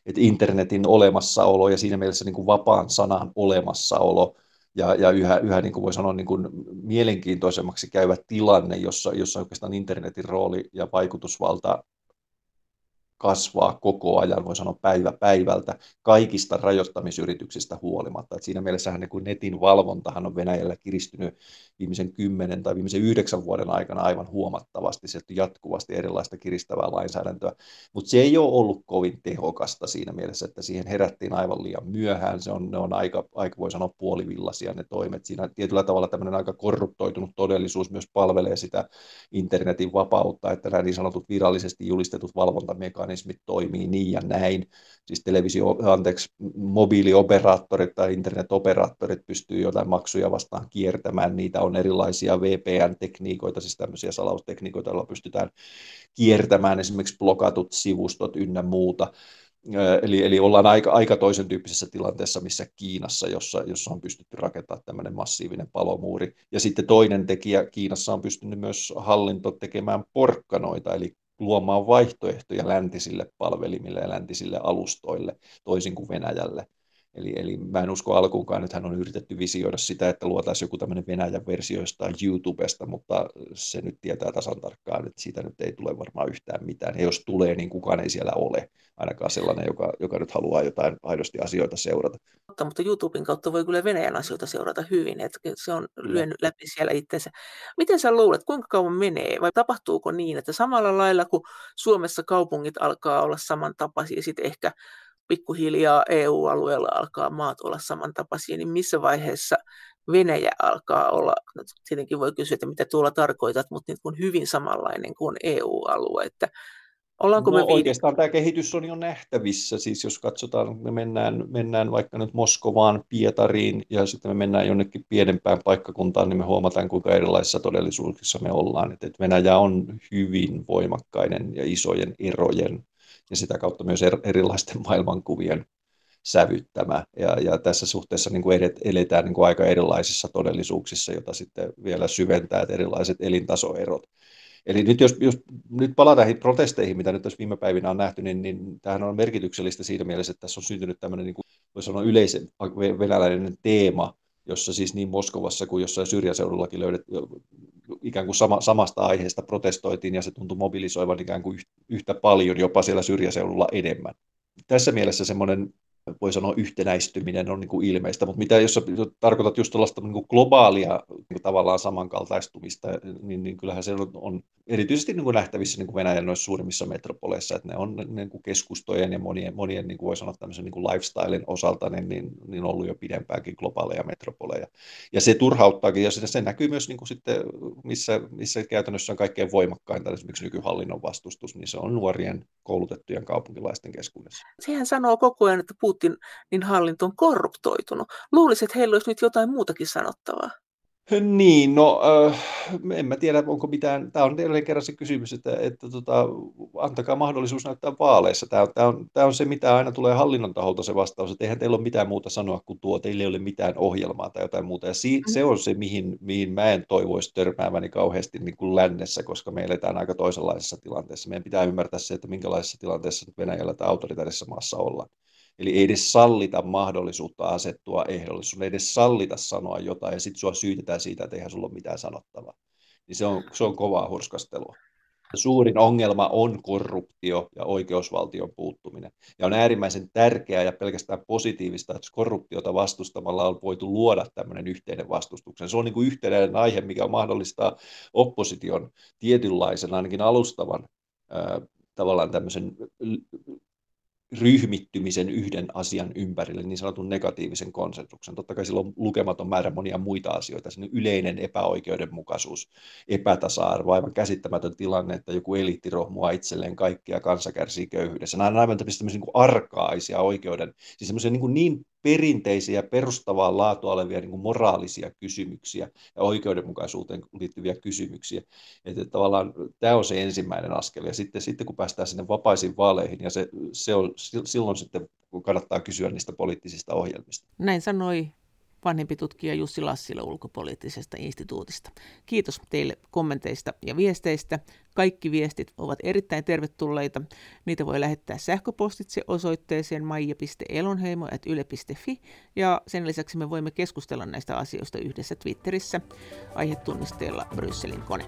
että internetin olemassaolo ja siinä mielessä niin kuin vapaan sanan olemassaolo ja, ja yhä, yhä niin kuin voi sanoa niin kuin mielenkiintoisemmaksi käyvä tilanne, jossa, jossa oikeastaan internetin rooli ja vaikutusvalta kasvaa koko ajan, voi sanoa päivä päivältä, kaikista rajoittamisyrityksistä huolimatta. Et siinä mielessähän niin kuin netin valvontahan on Venäjällä kiristynyt viimeisen kymmenen tai viimeisen yhdeksän vuoden aikana aivan huomattavasti, se jatkuvasti erilaista kiristävää lainsäädäntöä, mutta se ei ole ollut kovin tehokasta siinä mielessä, että siihen herättiin aivan liian myöhään, se on, ne on aika, aika voi sanoa puolivillaisia ne toimet, siinä tietyllä tavalla tämmöinen aika korruptoitunut todellisuus myös palvelee sitä internetin vapautta, että nämä niin sanotut virallisesti julistetut valvontamekanismit toimii niin ja näin, siis televisio, anteeksi, mobiilioperaattorit tai internetoperaattorit pystyy jotain maksuja vastaan kiertämään, niitä on erilaisia VPN-tekniikoita, siis tämmöisiä salaustekniikoita, joilla pystytään kiertämään esimerkiksi blokatut sivustot ynnä muuta. Eli, eli ollaan aika, aika toisen tyyppisessä tilanteessa, missä Kiinassa, jossa, jossa on pystytty rakentamaan tämmöinen massiivinen palomuuri. Ja sitten toinen tekijä, Kiinassa on pystynyt myös hallinto tekemään porkkanoita, eli luomaan vaihtoehtoja läntisille palvelimille ja läntisille alustoille, toisin kuin Venäjälle. Eli, eli mä en usko alkuunkaan, että hän on yritetty visioida sitä, että luotaisiin joku tämmöinen Venäjän versio jostain YouTubesta, mutta se nyt tietää tasan tarkkaan, että siitä nyt ei tule varmaan yhtään mitään. Ja jos tulee, niin kukaan ei siellä ole, ainakaan sellainen, joka, joka nyt haluaa jotain aidosti asioita seurata. Mutta, mutta YouTuben kautta voi kyllä Venäjän asioita seurata hyvin, että se on lyönyt läpi siellä itsensä. Miten sä luulet, kuinka kauan menee, vai tapahtuuko niin, että samalla lailla kuin Suomessa kaupungit alkaa olla samantapaisia, sitten ehkä pikkuhiljaa EU-alueella alkaa maat olla samantapaisia, niin missä vaiheessa Venäjä alkaa olla, no tietenkin voi kysyä, että mitä tuolla tarkoitat, mutta niin kuin hyvin samanlainen kuin EU-alue, että Ollaanko no, me oikeastaan tämä kehitys on jo nähtävissä, siis jos katsotaan, me mennään, mennään vaikka nyt Moskovaan, Pietariin ja sitten me mennään jonnekin pienempään paikkakuntaan, niin me huomataan, kuinka erilaisissa todellisuuksissa me ollaan. Että Venäjä on hyvin voimakkainen ja isojen erojen ja sitä kautta myös er, erilaisten maailmankuvien sävyttämä. Ja, ja tässä suhteessa niin kuin edet, eletään niin kuin aika erilaisissa todellisuuksissa, jota sitten vielä syventää erilaiset elintasoerot. Eli nyt jos, jos nyt palataan näihin protesteihin, mitä nyt tässä viime päivinä on nähty, niin, niin tämähän on merkityksellistä siinä mielessä, että tässä on syntynyt tämmöinen, niin kuin, voi sanoa, yleisen venäläinen teema, jossa siis niin Moskovassa kuin jossain syrjäseudullakin löydet, ikään kuin sama, samasta aiheesta protestoitiin ja se tuntui mobilisoivan ikään kuin yhtä paljon, jopa siellä syrjäseudulla enemmän. Tässä mielessä semmoinen voi sanoa yhtenäistyminen on niin kuin ilmeistä, mutta mitä jos tarkoitat just tällaista niin kuin globaalia niin kuin tavallaan samankaltaistumista, niin, niin kyllähän se on, on erityisesti niin kuin nähtävissä niin kuin Venäjän noissa suurimmissa metropoleissa, että ne on niin kuin keskustojen ja monien, monien niin kuin voi sanoa tämmöisen niin kuin lifestylen osalta niin, niin, niin ollut jo pidempäänkin globaaleja metropoleja. Ja se turhauttaakin, ja se, se näkyy myös niin kuin sitten, missä, missä käytännössä on kaikkein voimakkainta esimerkiksi nykyhallinnon vastustus, niin se on nuorien koulutettujen kaupunkilaisten keskuudessa. Sehän sanoo koko ajan, että niin hallinto on korruptoitunut. Luulisin, että heillä olisi nyt jotain muutakin sanottavaa. Niin, no äh, en mä tiedä, onko mitään, tämä on edelleen kerran se kysymys, että, että tota, antakaa mahdollisuus näyttää vaaleissa. Tämä on, tämä, on, tämä on se, mitä aina tulee hallinnon taholta se vastaus, että eihän teillä ole mitään muuta sanoa kuin tuo, teillä ei ole mitään ohjelmaa tai jotain muuta. Ja si, mm. se on se, mihin, mihin mä en toivoisi törmääväni kauheasti niin kuin lännessä, koska me eletään aika toisenlaisessa tilanteessa. Meidän pitää ymmärtää se, että minkälaisessa tilanteessa Venäjällä tai autoritaarisessa maassa ollaan. Eli ei edes sallita mahdollisuutta asettua ehdolle, sun ei edes sallita sanoa jotain ja sitten sua syytetään siitä, että eihän sulla ole mitään sanottavaa. Niin se on, se on kovaa hurskastelua. Suurin ongelma on korruptio ja oikeusvaltion puuttuminen. Ja on äärimmäisen tärkeää ja pelkästään positiivista, että korruptiota vastustamalla on voitu luoda tämmöinen yhteinen vastustuksen. Se on niin kuin yhteinen aihe, mikä mahdollistaa opposition tietynlaisen, ainakin alustavan, tavallaan tämmöisen ryhmittymisen yhden asian ympärille, niin sanotun negatiivisen konsensuksen. Totta kai sillä on lukematon määrä monia muita asioita, sinne yleinen epäoikeudenmukaisuus, epätasa-arvo, aivan käsittämätön tilanne, että joku eliitti rohmua itselleen kaikkia, kansa kärsii köyhyydessä. Nämä on aivan tämmöisiä niin arkaisia oikeuden, siis semmoisia niin, niin perinteisiä perustavaa laatua olevia niin kuin moraalisia kysymyksiä ja oikeudenmukaisuuteen liittyviä kysymyksiä. Että tavallaan tämä on se ensimmäinen askel. Ja sitten, sitten kun päästään sinne vapaisiin vaaleihin, ja se, se on, silloin sitten kannattaa kysyä niistä poliittisista ohjelmista. Näin sanoi vanhempi tutkija Jussi Lassila ulkopoliittisesta instituutista. Kiitos teille kommenteista ja viesteistä. Kaikki viestit ovat erittäin tervetulleita. Niitä voi lähettää sähköpostitse osoitteeseen maija.elonheimo.yle.fi ja sen lisäksi me voimme keskustella näistä asioista yhdessä Twitterissä aihetunnisteella Brysselin kone.